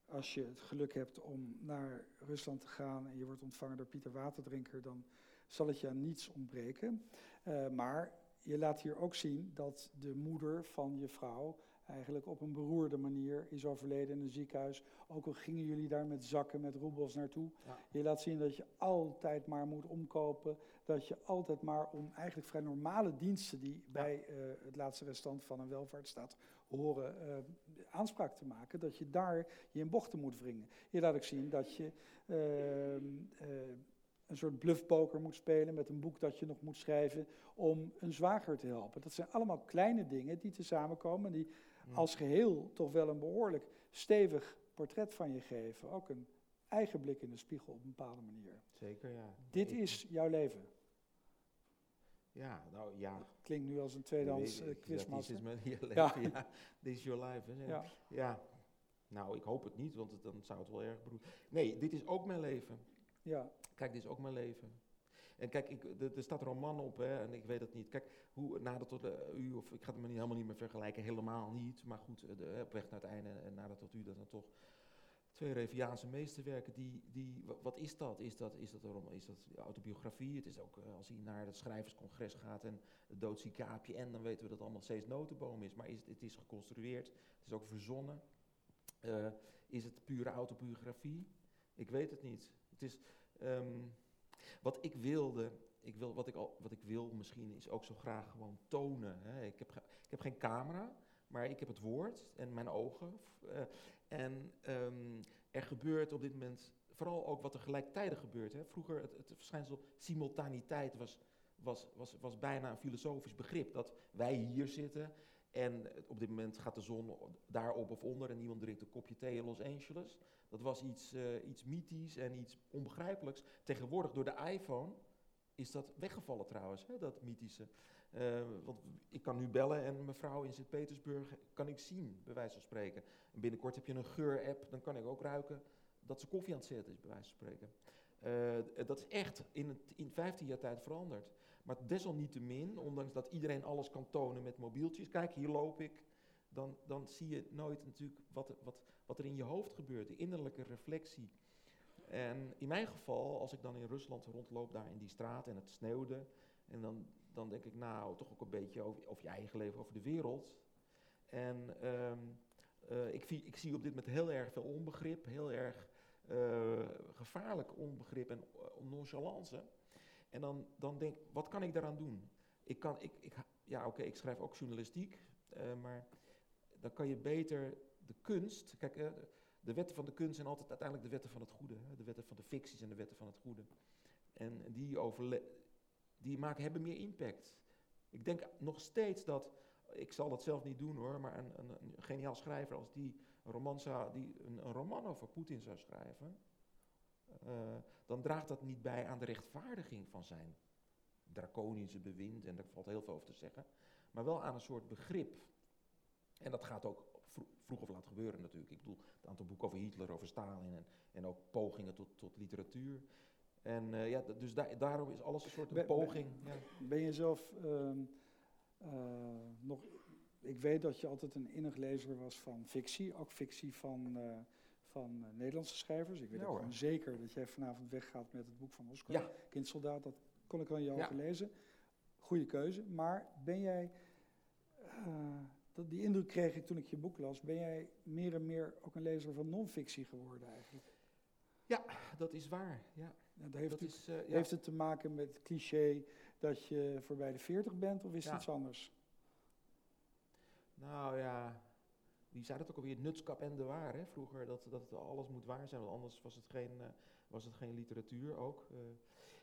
als je het geluk hebt om naar Rusland te gaan en je wordt ontvangen door Pieter Waterdrinker, dan zal het je aan niets ontbreken. Eh, maar je laat hier ook zien dat de moeder van je vrouw eigenlijk op een beroerde manier is overleden in een ziekenhuis. Ook al gingen jullie daar met zakken, met roebels naartoe. Ja. Je laat zien dat je altijd maar moet omkopen. Dat je altijd maar om eigenlijk vrij normale diensten die bij eh, het laatste restant van een welvaartsstaat horen eh, aanspraak te maken. Dat je daar je in bochten moet wringen. Je laat ook zien dat je ehm, eh, een soort bluffpoker moet spelen met een boek dat je nog moet schrijven om een zwager te helpen. Dat zijn allemaal kleine dingen die tezamen komen die. Als geheel toch wel een behoorlijk stevig portret van je geven. Ook een eigen blik in de spiegel op een bepaalde manier. Zeker, ja. Dit is jouw leven. Ja, nou ja. Klinkt nu als een tweedehands uh, quizmaster. is mijn je leven, Ja. ja. This is your life. Hè. Ja. Ja. Nou, ik hoop het niet, want het- dan zou het wel erg beroerd. Nee, dit is ook mijn leven. Ja, Kijk, dit is ook mijn leven. En kijk, ik, staat er een man op, hè, en ik weet het niet. Kijk, hoe nadat tot u, of ik ga het me niet, helemaal niet meer vergelijken, helemaal niet. Maar goed, eh, de, op weg naar het einde en nadat tot u, dat dan toch twee Reviaanse meesterwerken. Die, die, wa- wat is dat? Is dat, is dat, een is dat autobiografie? Het is ook, eh, als hij naar het schrijverscongres gaat en het doodzieke aapje en, dan weten we dat allemaal steeds notenboom is. Maar is, het- het is geconstrueerd, het is ook verzonnen. Eh, is het pure autobiografie? Ik weet het niet. Het is, ehm, wat ik wilde, ik wil, wat, ik al, wat ik wil misschien, is ook zo graag gewoon tonen. Hè. Ik, heb, ik heb geen camera, maar ik heb het woord en mijn ogen. eh, en ehm, er gebeurt op dit moment vooral ook wat er gelijktijdig gebeurt. Hè. Vroeger, het, het verschijnsel simultaniteit was, was, was, was bijna een filosofisch begrip. Dat wij hier zitten en op dit moment gaat de zon daarop of onder en niemand drinkt een kopje thee in Los Angeles. Dat was iets, eh, iets mythisch en iets onbegrijpelijks. Tegenwoordig door de iPhone is dat weggevallen trouwens, hè, dat mythische. Eh, want ik kan nu bellen en mevrouw in Sint-Petersburg kan ik zien, bij wijze van spreken. En binnenkort heb je een geur-app, dan kan ik ook ruiken dat ze koffie aan het zetten is, bij wijze van spreken. Eh, dat is echt in, in 15 jaar tijd veranderd. Maar desalniettemin, ondanks dat iedereen alles kan tonen met mobieltjes, kijk hier loop ik, dan, dan zie je nooit natuurlijk wat, wat, wat er in je hoofd gebeurt, de innerlijke reflectie. En in mijn geval, als ik dan in Rusland rondloop, daar in die straat en het sneeuwde, en dan, dan denk ik nou toch ook een beetje over, over je eigen leven, over de wereld. En ehm, eh, ik, zie- ik zie op dit moment heel erg veel onbegrip, heel erg eh, gevaarlijk onbegrip en eh, nonchalance. En dan, dan denk ik, wat kan ik daaraan doen? Ik kan, ik, ik, ja oké, ik schrijf ook journalistiek, eh, maar dan kan je beter de kunst, kijk, eh, de wetten van de kunst zijn altijd uiteindelijk de wetten van het goede. Hè? De wetten van de ficties en de wetten van het goede. En die, die maken, hebben meer impact. Ik denk nog steeds dat, ik zal dat zelf niet doen hoor, maar een, een, een geniaal schrijver als die een roman, zou, die een, een roman over Poetin zou schrijven, eh, dan draagt dat niet bij aan de rechtvaardiging van zijn draconische bewind, en daar valt heel veel over te zeggen, maar wel aan een soort begrip. En dat gaat ook vro- vroeg of laat gebeuren natuurlijk. Ik bedoel, het aantal boeken over Hitler, over Stalin en, en ook pogingen tot, tot literatuur. En eh, ja, dus daar daarom is alles een soort een Ben- ben- poging. ja. Ben je zelf ehm, eh, nog. Ik weet dat je altijd een innig lezer was van fictie, ook fictie van, van eh, Nederlandse schrijvers. Ik weet Ja, ook gewoon zeker dat jij vanavond weggaat met het boek van Oscar, Ja. Kindsoldaat. Dat kon ik al in je Ja. lezen. Goede keuze. Maar ben jij. eh, dat, die indruk kreeg ik toen ik je boek las. Ben jij meer en meer ook een lezer van non-fictie geworden eigenlijk? Dat is waar. Ja, Ja, dat heeft, dat is, eh, ja. heeft het te maken met het cliché dat je voorbij de 40 bent of is het Ja. iets anders? Nou ja, wie zei dat ook alweer? Nutskap en de waar, hè? Vroeger, dat, dat het alles moet waar zijn, want anders was het geen, eh, was het geen literatuur ook. Eh,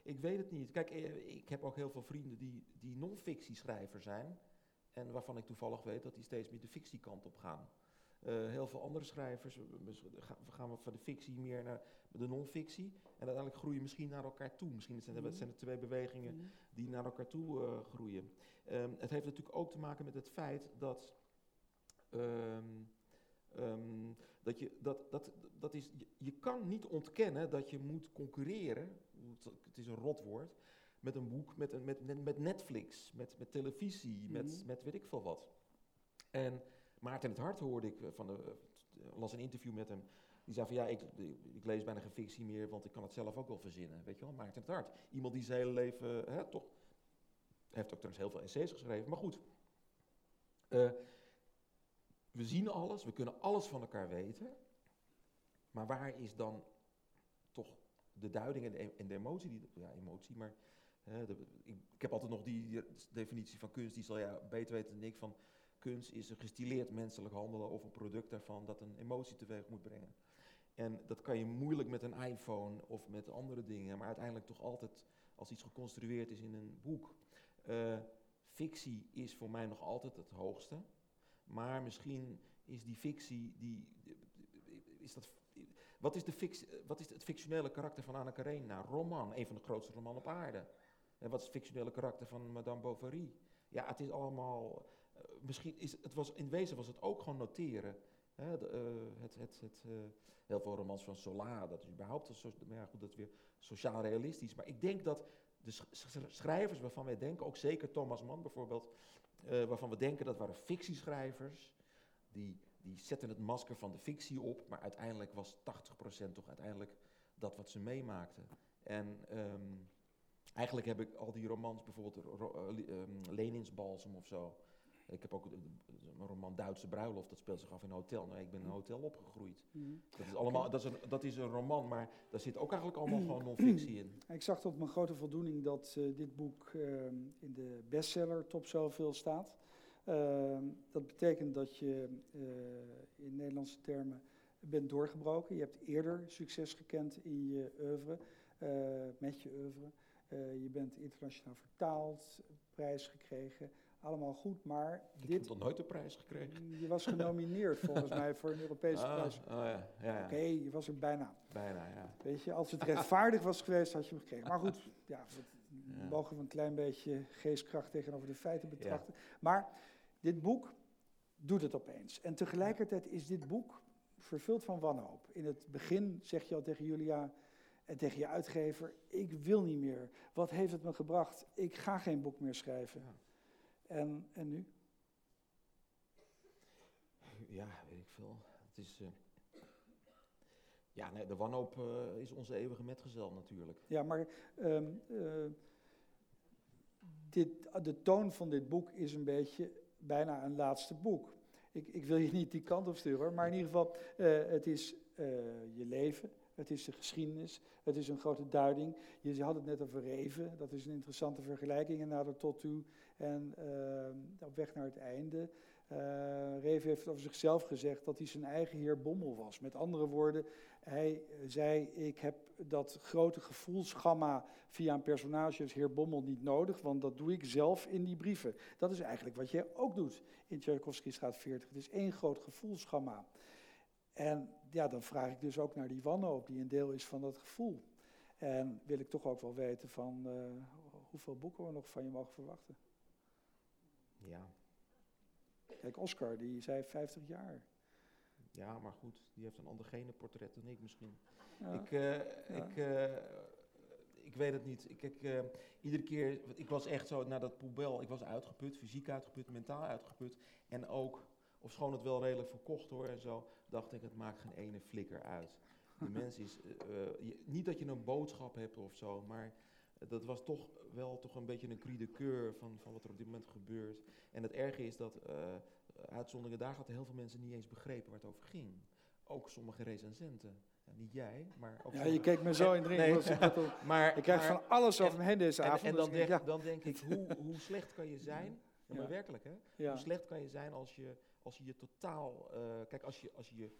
ik weet het niet. Kijk, eh, ik heb ook heel veel vrienden die, die non-fictieschrijver zijn. En waarvan ik toevallig weet dat die steeds meer de fictiekant op gaan. Heel veel andere schrijvers gaan we van de fictie meer naar de non-fictie. En uiteindelijk groeien misschien naar elkaar toe. Misschien zijn er, Mhm. zijn er twee bewegingen die naar elkaar toe groeien. Ehm, het heeft natuurlijk ook te maken met het feit dat. Ehm, ehm, dat je, dat, dat, dat is, je, je kan niet ontkennen dat je moet concurreren, het, is een rotwoord, met een boek, met, een, met, met, met Netflix, met, met televisie, met, Mhm. met weet ik veel wat. En Maarten het Hart hoorde ik eh, van de, eh, las een interview met hem. Die zei van ja, ik, ik lees bijna geen fictie meer, want ik kan het zelf ook wel verzinnen. Weet je wel, Maarten het Hart. Iemand die zijn hele leven, hè, toch, heeft ook trouwens heel veel essays geschreven, maar goed. Eh, we zien alles, we kunnen alles van elkaar weten. Maar waar is dan toch de duiding en de, e- emotie? Die, ja, emotie, maar hè, de- ik, heb altijd nog die definitie van kunst, die zal beter weten dan ik, van kunst is een gestileerd menselijk handelen of een product daarvan dat een emotie teweeg moet brengen. En dat kan je moeilijk met een iPhone of met andere dingen, maar uiteindelijk toch altijd als iets geconstrueerd is in een boek. Eh, fictie is voor mij nog altijd het hoogste, maar misschien is die fictie, die, is dat, wat, is de fic, wat is het fictionele karakter van Anna Karenina? Roman, een van de grootste romanen op aarde. En wat is het fictionele karakter van Madame Bovary? Ja, het is allemaal, eh, misschien is het was in wezen was het ook gewoon noteren. Hè, eh, het, het, het, eh, heel veel romans van Zola, dat is überhaupt een ja, goed, dat weer sociaal realistisch. Maar ik denk dat de sch- sch- schrijvers waarvan wij denken, ook zeker Thomas Mann bijvoorbeeld, eh, waarvan we denken dat waren fictieschrijvers, die, die zetten het masker van de fictie op, maar uiteindelijk was 80% toch uiteindelijk dat wat ze meemaakten. En ehm, eigenlijk heb ik al die romans, bijvoorbeeld eh, ehm, Leninsbalsem of zo. Ik heb ook een roman Duitse Bruiloft, dat speelt zich af in een hotel. Nou, ik ben in een hotel opgegroeid. Mhm. Dat is, allemaal, dat, is een, dat is een roman, maar daar zit ook eigenlijk allemaal gewoon non-fictie in. Ik zag tot mijn grote voldoening dat eh, dit boek ehm, in de bestseller top zoveel staat. Ehm, dat betekent dat je eh, in Nederlandse termen bent doorgebroken. Je hebt eerder succes gekend in je oeuvre, eh, met je oeuvre. Je bent internationaal vertaald, prijs gekregen, allemaal goed. Maar Ik heb dit, nog nooit een prijs gekregen. je was genomineerd volgens mij voor een Europese Ah, prijs. oh ja, ja, ja. Oké, je was er bijna. bijna, ja. Weet je, als het rechtvaardig was geweest, had je hem gekregen. Maar goed, ja, we Ja. mogen we een klein beetje geestkracht tegenover de feiten betrachten. Maar dit boek doet het opeens. En tegelijkertijd is dit boek vervuld van wanhoop. In het begin zeg je al tegen Julia en tegen je uitgever, ik wil niet meer. Wat heeft het me gebracht? Ik ga geen boek meer schrijven. En, en nu? Ja, weet ik veel. Het is. eh, Ja, nee, de wanhoop eh, is onze eeuwige metgezel natuurlijk. Ja, maar ehm, eh, dit, de toon van dit boek is een beetje bijna een laatste boek. Ik, ik wil je niet die kant op sturen, maar in ieder geval, het is je leven, het is de geschiedenis, het is een grote duiding. Je had het net over Reven, dat is een interessante vergelijking, en nader tot toe en eh, op weg naar het einde. Eh Reven heeft over zichzelf gezegd dat hij zijn eigen heer Bommel was. Met andere woorden, hij zei, ik heb dat grote gevoelsgamma via een personage als heer Bommel niet nodig, want dat doe ik zelf in die brieven. Dat is eigenlijk wat jij ook doet in Tchaikovsky straat 40. Het is één groot gevoelsgamma. En ja, dan vraag ik dus ook naar die wanhoop, die een deel is van dat gevoel. En wil ik toch ook wel weten van eh, hoeveel boeken we nog van je mogen verwachten. Ja. Kijk, Oscar, die zei 50 jaar. ja, maar goed, die heeft een ander genenportret dan ik misschien. Ja. Ik, eh, ik, eh, ik weet het niet. Ik, ik, iedere keer, ik was echt zo, na dat poebel, ik was uitgeput, fysiek uitgeput, mentaal uitgeput. En ook, ofschoon het wel redelijk verkocht hoor en zo, dacht ik, het maakt geen ene flikker uit. De mens is, eh, eh, je- niet dat je een boodschap hebt of zo, maar dat was toch wel toch een beetje een cri de coeur van, van wat er op dit moment gebeurt. En het erge is dat uh, uitzonderingen daar hadden heel veel mensen niet eens begrepen waar het over ging. Ook sommige recensenten. Ja, niet jij, maar ook Ja, sommige- je keek me zo in Nee. drie. Nee. maar, Ik krijg maar- van alles over me heen deze en, avond. en dus dan, ik denk, ja, dan denk ik, hoe, hoe slecht kan je zijn? Ja, maar werkelijk hè? Hoe slecht kan je zijn als je als je, je totaal, uh, kijk als je, als je je,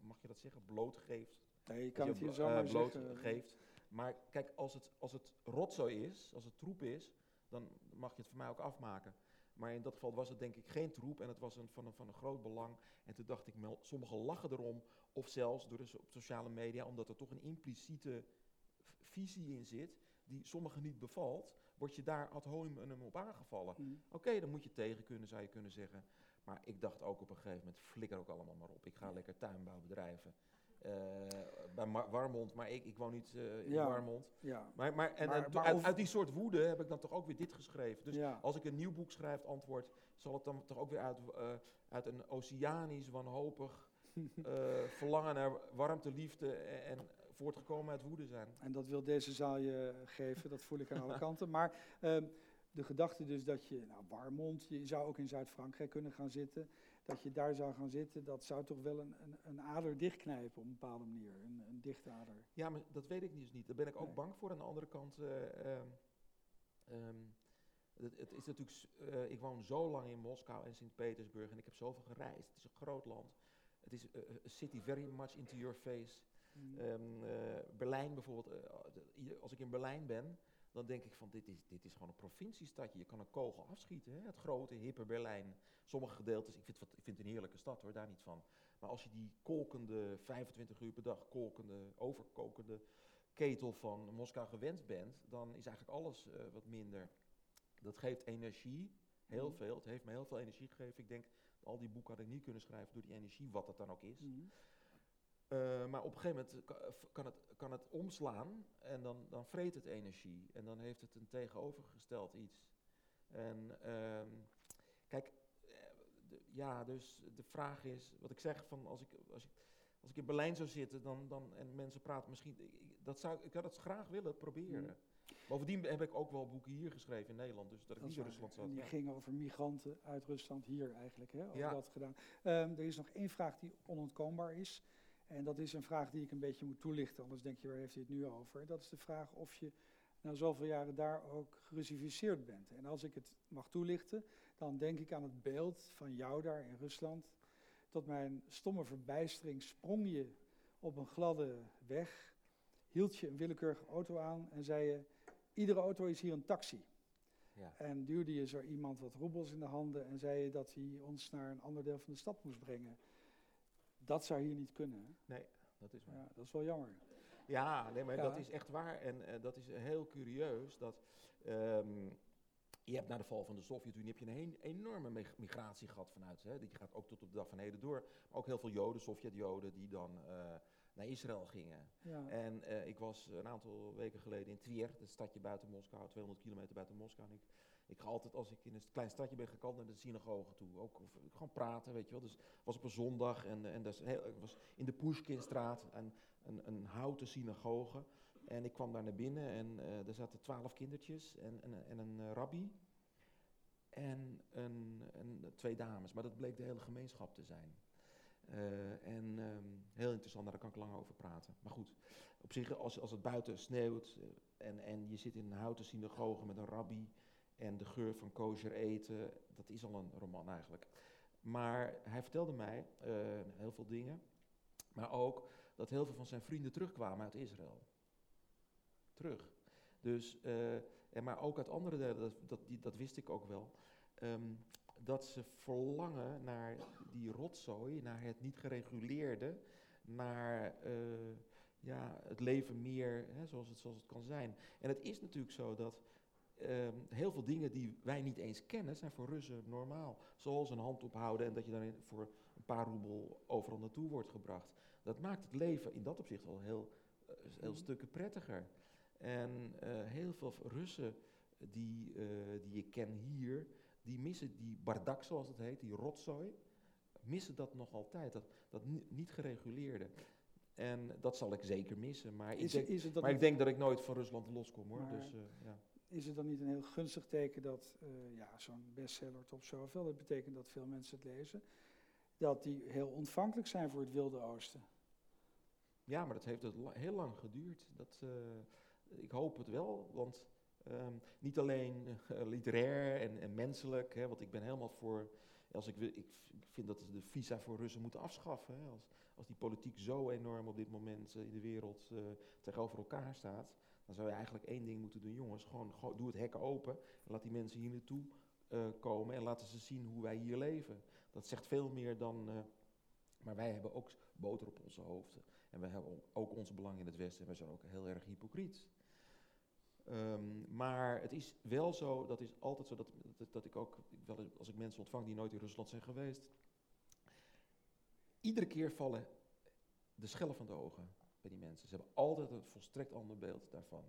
mag je dat zeggen, blootgeeft? Nee, je kan als het je hier zomaar uh, zeggen. blootgeeft. Maar kijk, als het, als het rotzooi is, als het troep is, dan mag je het voor mij ook afmaken. Maar in dat geval was het denk ik geen troep en het was een, van, een, van een groot belang. En toen dacht ik, sommigen lachen erom, of zelfs door de so sociale media, omdat er toch een impliciete visie in zit, die sommigen niet bevalt, word je daar ad hominem op aangevallen. Mm. Oké, okay, dan moet je tegen kunnen, zou je kunnen zeggen. Maar ik dacht ook op een gegeven moment, flikker ook allemaal maar op. Ik ga lekker tuinbouw bedrijven. Uh, bij Mar Warmond, maar ik, ik woon niet uh, in ja, Warmond. Ja. Maar, maar, en, maar, en maar uit, die soort woede heb ik dan toch ook weer dit geschreven. Dus ja. als ik een nieuw boek schrijf, antwoord, zal het dan toch ook weer uit, uh, uit een oceanisch, wanhopig verlangen naar warmte, liefde en, en voortgekomen uit woede zijn. En dat wil deze zaal je geven, dat voel ik aan alle kanten. Maar uh, de gedachte dus dat je, nou Warmond, je zou ook in Zuid-Frankrijk kunnen gaan zitten. dat je daar zou gaan zitten, dat zou toch wel een, een, een ader dichtknijpen op een bepaalde manier, een, een dichtader. Ja, maar dat weet ik dus niet. Daar ben ik ook Nee. bang voor. Aan de andere kant, eh, ehm, ehm, het, het is natuurlijk, eh, ik woon zo lang in Moskou en Sint-Petersburg en ik heb zoveel gereisd. Het is een groot land. Het is eh, a city very much into your face. Mm. Ehm, eh, Berlijn bijvoorbeeld, als ik in Berlijn ben, dan denk ik van dit is, dit is gewoon een provinciestadje. Je kan een kogel afschieten, hè? het grote, hippe Berlijn. Sommige gedeeltes, ik vind, het wat- ik vind het een heerlijke stad hoor, daar niet van. Maar als je die kolkende, 25 uur per dag kolkende, overkokende ketel van Moskou gewend bent, dan is eigenlijk alles eh, wat minder. Dat geeft energie, heel Mhm. veel. Het heeft me heel veel energie gegeven. Ik denk, al die boeken had ik niet kunnen schrijven door die energie, wat het dan ook is. Mm. Eh, maar op een gegeven moment f- kan het, kan het omslaan en dan, dan vreet het energie. En dan heeft het een tegenovergesteld iets. En ehm, kijk, eh, de- ja, dus de vraag is, wat ik zeg, van als ik, als ik, als ik in Berlijn zou zitten dan, dan, en mensen praten misschien, ik, dat zou, ik zou dat graag willen proberen. Mhm. Bovendien heb ik ook wel boeken hier geschreven in Nederland, dus dat ik niet in. Rusland En die Ja. ging over migranten uit Rusland hier eigenlijk, hè, over Ja. dat gedaan. Ehm, er is nog één vraag die onontkoombaar is. En dat is een vraag die ik een beetje moet toelichten, anders denk je, waar heeft hij het nu over? Dat is de vraag of je na zoveel jaren daar ook gerussificeerd bent. En als ik het mag toelichten, dan denk ik aan het beeld van jou daar in Rusland. Tot mijn stomme verbijstering sprong je op een gladde weg, hield je een willekeurige auto aan en zei je, iedere auto is hier een taxi. Ja. En duwde je zo iemand wat roebels in de handen en zei je dat hij ons naar een ander deel van de stad moest brengen. Dat zou hier niet kunnen. hè? Dat is waar. Ja, dat is wel jammer. Ja, nee, maar Ja. dat is echt waar. En eh, dat is heel curieus. Dat, ehm, je hebt na de val van de Sovjet-Unie heb je een enorme mig- migratie gehad vanuit. Hè, die gaat ook tot op de dag van heden door. Maar ook heel veel Joden, Sovjet-Joden, die dan eh, naar Israël gingen. Ja. En eh, ik was een aantal weken geleden in Tver, het stadje buiten Moskou, 200 kilometer buiten Moskou. En ik, ik ga altijd, als ik in een klein stadje ben, altijd naar de synagoge toe. Ook gewoon praten, weet je wel. Dus was op een zondag en, en dat was in de Pushkinstraat, een, een, een houten synagoge. En ik kwam daar naar binnen en eh er zaten twaalf kindertjes en, en, en een eh, rabbi. En een, een, twee dames, maar dat bleek de hele gemeenschap te zijn. Eh, en ehm, heel interessant, daar kan ik lang over praten. Maar goed, op zich, als, als het buiten sneeuwt eh, en, en je zit in een houten synagoge met een rabbi en de geur van kosher eten, dat is al een roman eigenlijk. Maar hij vertelde mij eh, heel veel dingen, maar ook dat heel veel van zijn vrienden terugkwamen uit Israël. Terug. Dus, eh, en maar ook uit andere delen, dat, dat, dat wist ik ook wel. ehm, dat ze verlangen naar die rotzooi, naar het niet gereguleerde, naar eh, ja, het leven meer hè, zoals, het, zoals het kan zijn. En het is natuurlijk zo dat ehm, heel veel dingen die wij niet eens kennen, zijn voor Russen normaal. Zoals een hand ophouden en dat je dan voor een paar roebel overal naartoe wordt gebracht. Dat maakt het leven in dat opzicht al heel, eh, heel Mhm. stukken prettiger. En eh, heel veel Russen die, eh, die ik ken hier, die missen die bardak zoals het heet, die rotzooi, missen dat nog altijd, dat, dat ni- niet gereguleerde. En dat zal ik zeker missen, maar, ik denk, is, het dan maar ik niet, denk dat ik nooit van Rusland loskom hoor. Maar- Dus, ja. Is het dan niet een heel gunstig teken dat eh, ja, zo'n bestseller top zoveel, dat betekent dat veel mensen het lezen, dat die heel ontvankelijk zijn voor het Wilde Oosten? ja, maar dat heeft het heel lang geduurd. Dat, eh, ik hoop het wel, want ehm, niet alleen eh, literair en, en menselijk, hè, want ik ben helemaal voor, als ik, ik ik vind dat de visa voor Russen moeten afschaffen. Hè, als, als die politiek zo enorm op dit moment in de wereld tegenover elkaar staat, dan zou je eigenlijk één ding moeten doen, jongens, gewoon, doe het hek open en laat die mensen hier naartoe eh, komen en laten ze zien hoe wij hier leven. Dat zegt veel meer dan, eh, maar wij hebben ook boter op onze hoofden. En we hebben ook onze belang in het Westen en we zijn ook heel erg hypocriet. Ehm, maar het is wel zo, dat is altijd zo, dat, dat, ik ook, wel als ik mensen ontvang die nooit in Rusland zijn geweest, iedere keer vallen de schellen van de ogen bij die mensen. Ze hebben altijd een volstrekt ander beeld daarvan.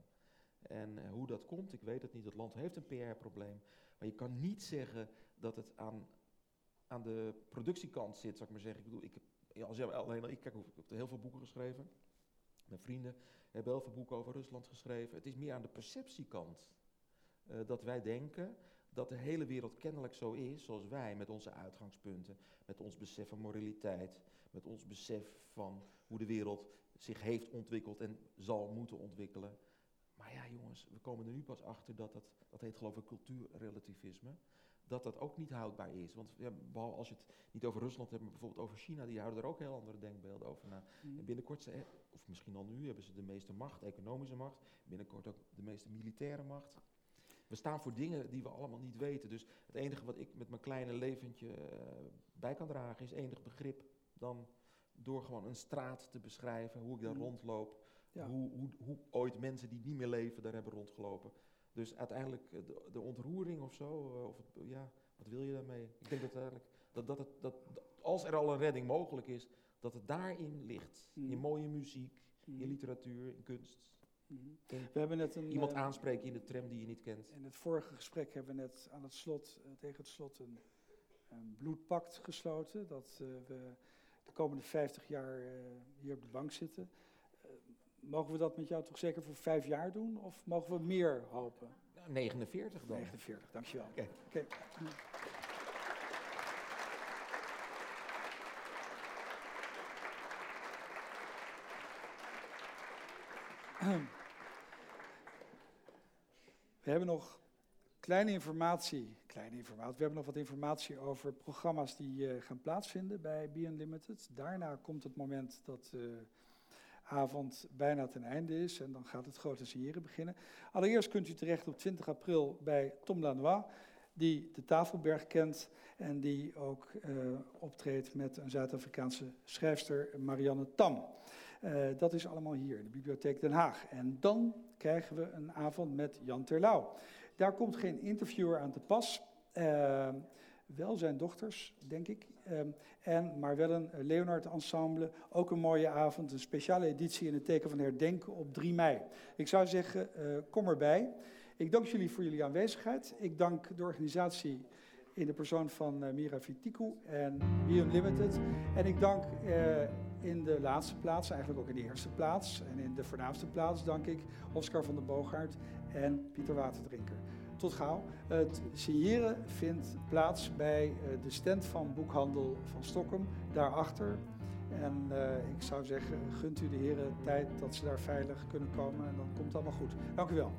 En eh, hoe dat komt, ik weet het niet. Het land heeft een PR-probleem. Maar je kan niet zeggen dat het aan, aan de productiekant zit, zou ik maar zeggen. Ik bedoel, ik heb, als je ik kijk, ik heb heel veel boeken geschreven. Mijn vrienden hebben heel veel boeken over Rusland geschreven. Het is meer aan de perceptiekant. eh, dat wij denken dat de hele wereld kennelijk zo is zoals wij, met onze uitgangspunten, met ons besef van moraliteit, met ons besef van hoe de wereld zich heeft ontwikkeld en zal moeten ontwikkelen. Maar ja, jongens, we komen er nu pas achter dat dat, dat heet geloof ik cultuurrelativisme, dat dat ook niet houdbaar is. Want ja, behalve als je het niet over Rusland hebt, maar bijvoorbeeld over China, die houden er ook heel andere denkbeelden over na. Mhm. En binnenkort, ze- of misschien al nu, hebben ze de meeste macht, economische macht, binnenkort ook de meeste militaire macht. We staan voor dingen die we allemaal niet weten. Dus het enige wat ik met mijn kleine leventje eh, bij kan dragen is enig begrip dan door gewoon een straat te beschrijven, hoe ik daar Mhm. rondloop, Ja. hoe, hoe, hoe ooit mensen die niet meer leven daar hebben rondgelopen. Dus uiteindelijk eh, de, de ontroering of zo, eh, of het, ja, wat wil je daarmee? Ik denk dat, eigenlijk, dat, dat, het, dat, dat als er al een redding mogelijk is, dat het daarin ligt. Mhm. In mooie muziek, in Mhm. literatuur, in kunst. In We hebben net een, iemand eh, aanspreken in de tram die je niet kent. In het vorige gesprek hebben we net aan het slot, tegen het slot een, een bloedpact gesloten. Dat we de komende 50 jaar eh, hier op de bank zitten. Eh, mogen we dat met jou toch zeker voor vijf jaar doen? Of mogen we meer hopen? Nou, 49 dan. 49, dankjewel. Oké. Oké. We hebben nog kleine informatie, kleine informatie. We hebben nog wat informatie over programma's die eh, gaan plaatsvinden bij Be Unlimited. Daarna komt het moment dat de avond bijna ten einde is en dan gaat het grote signeren beginnen. Allereerst kunt u terecht op 20 april bij Tom Lanois, die de Tafelberg kent en die ook eh, optreedt met een Zuid-Afrikaanse schrijfster, Marianne Tam. Eh, dat is allemaal hier in de Bibliotheek Den Haag. En dan krijgen we een avond met Jan Terlouw. Daar komt geen interviewer aan te pas. Eh, wel zijn dochters, denk ik. Eh, en, maar wel een eh, Leonard Ensemble. Ook een mooie avond. Een speciale editie in het teken van herdenken op 3 mei. Ik zou zeggen, eh, kom erbij. Ik dank jullie voor jullie aanwezigheid. Ik dank de organisatie in de persoon van eh, Mira Vitiku en Be Unlimited. En ik dank in de laatste plaats, eigenlijk ook in de eerste plaats en in de voornaamste plaats, dank ik Oscar van den Boogaard en Pieter Waterdrinker. Het signeren vindt plaats bij eh, de stand van Boekhandel van Stockholm, daarachter. En eh, ik zou zeggen, gunt u de heren tijd dat ze daar veilig kunnen komen en dan komt het allemaal goed. Dank u wel.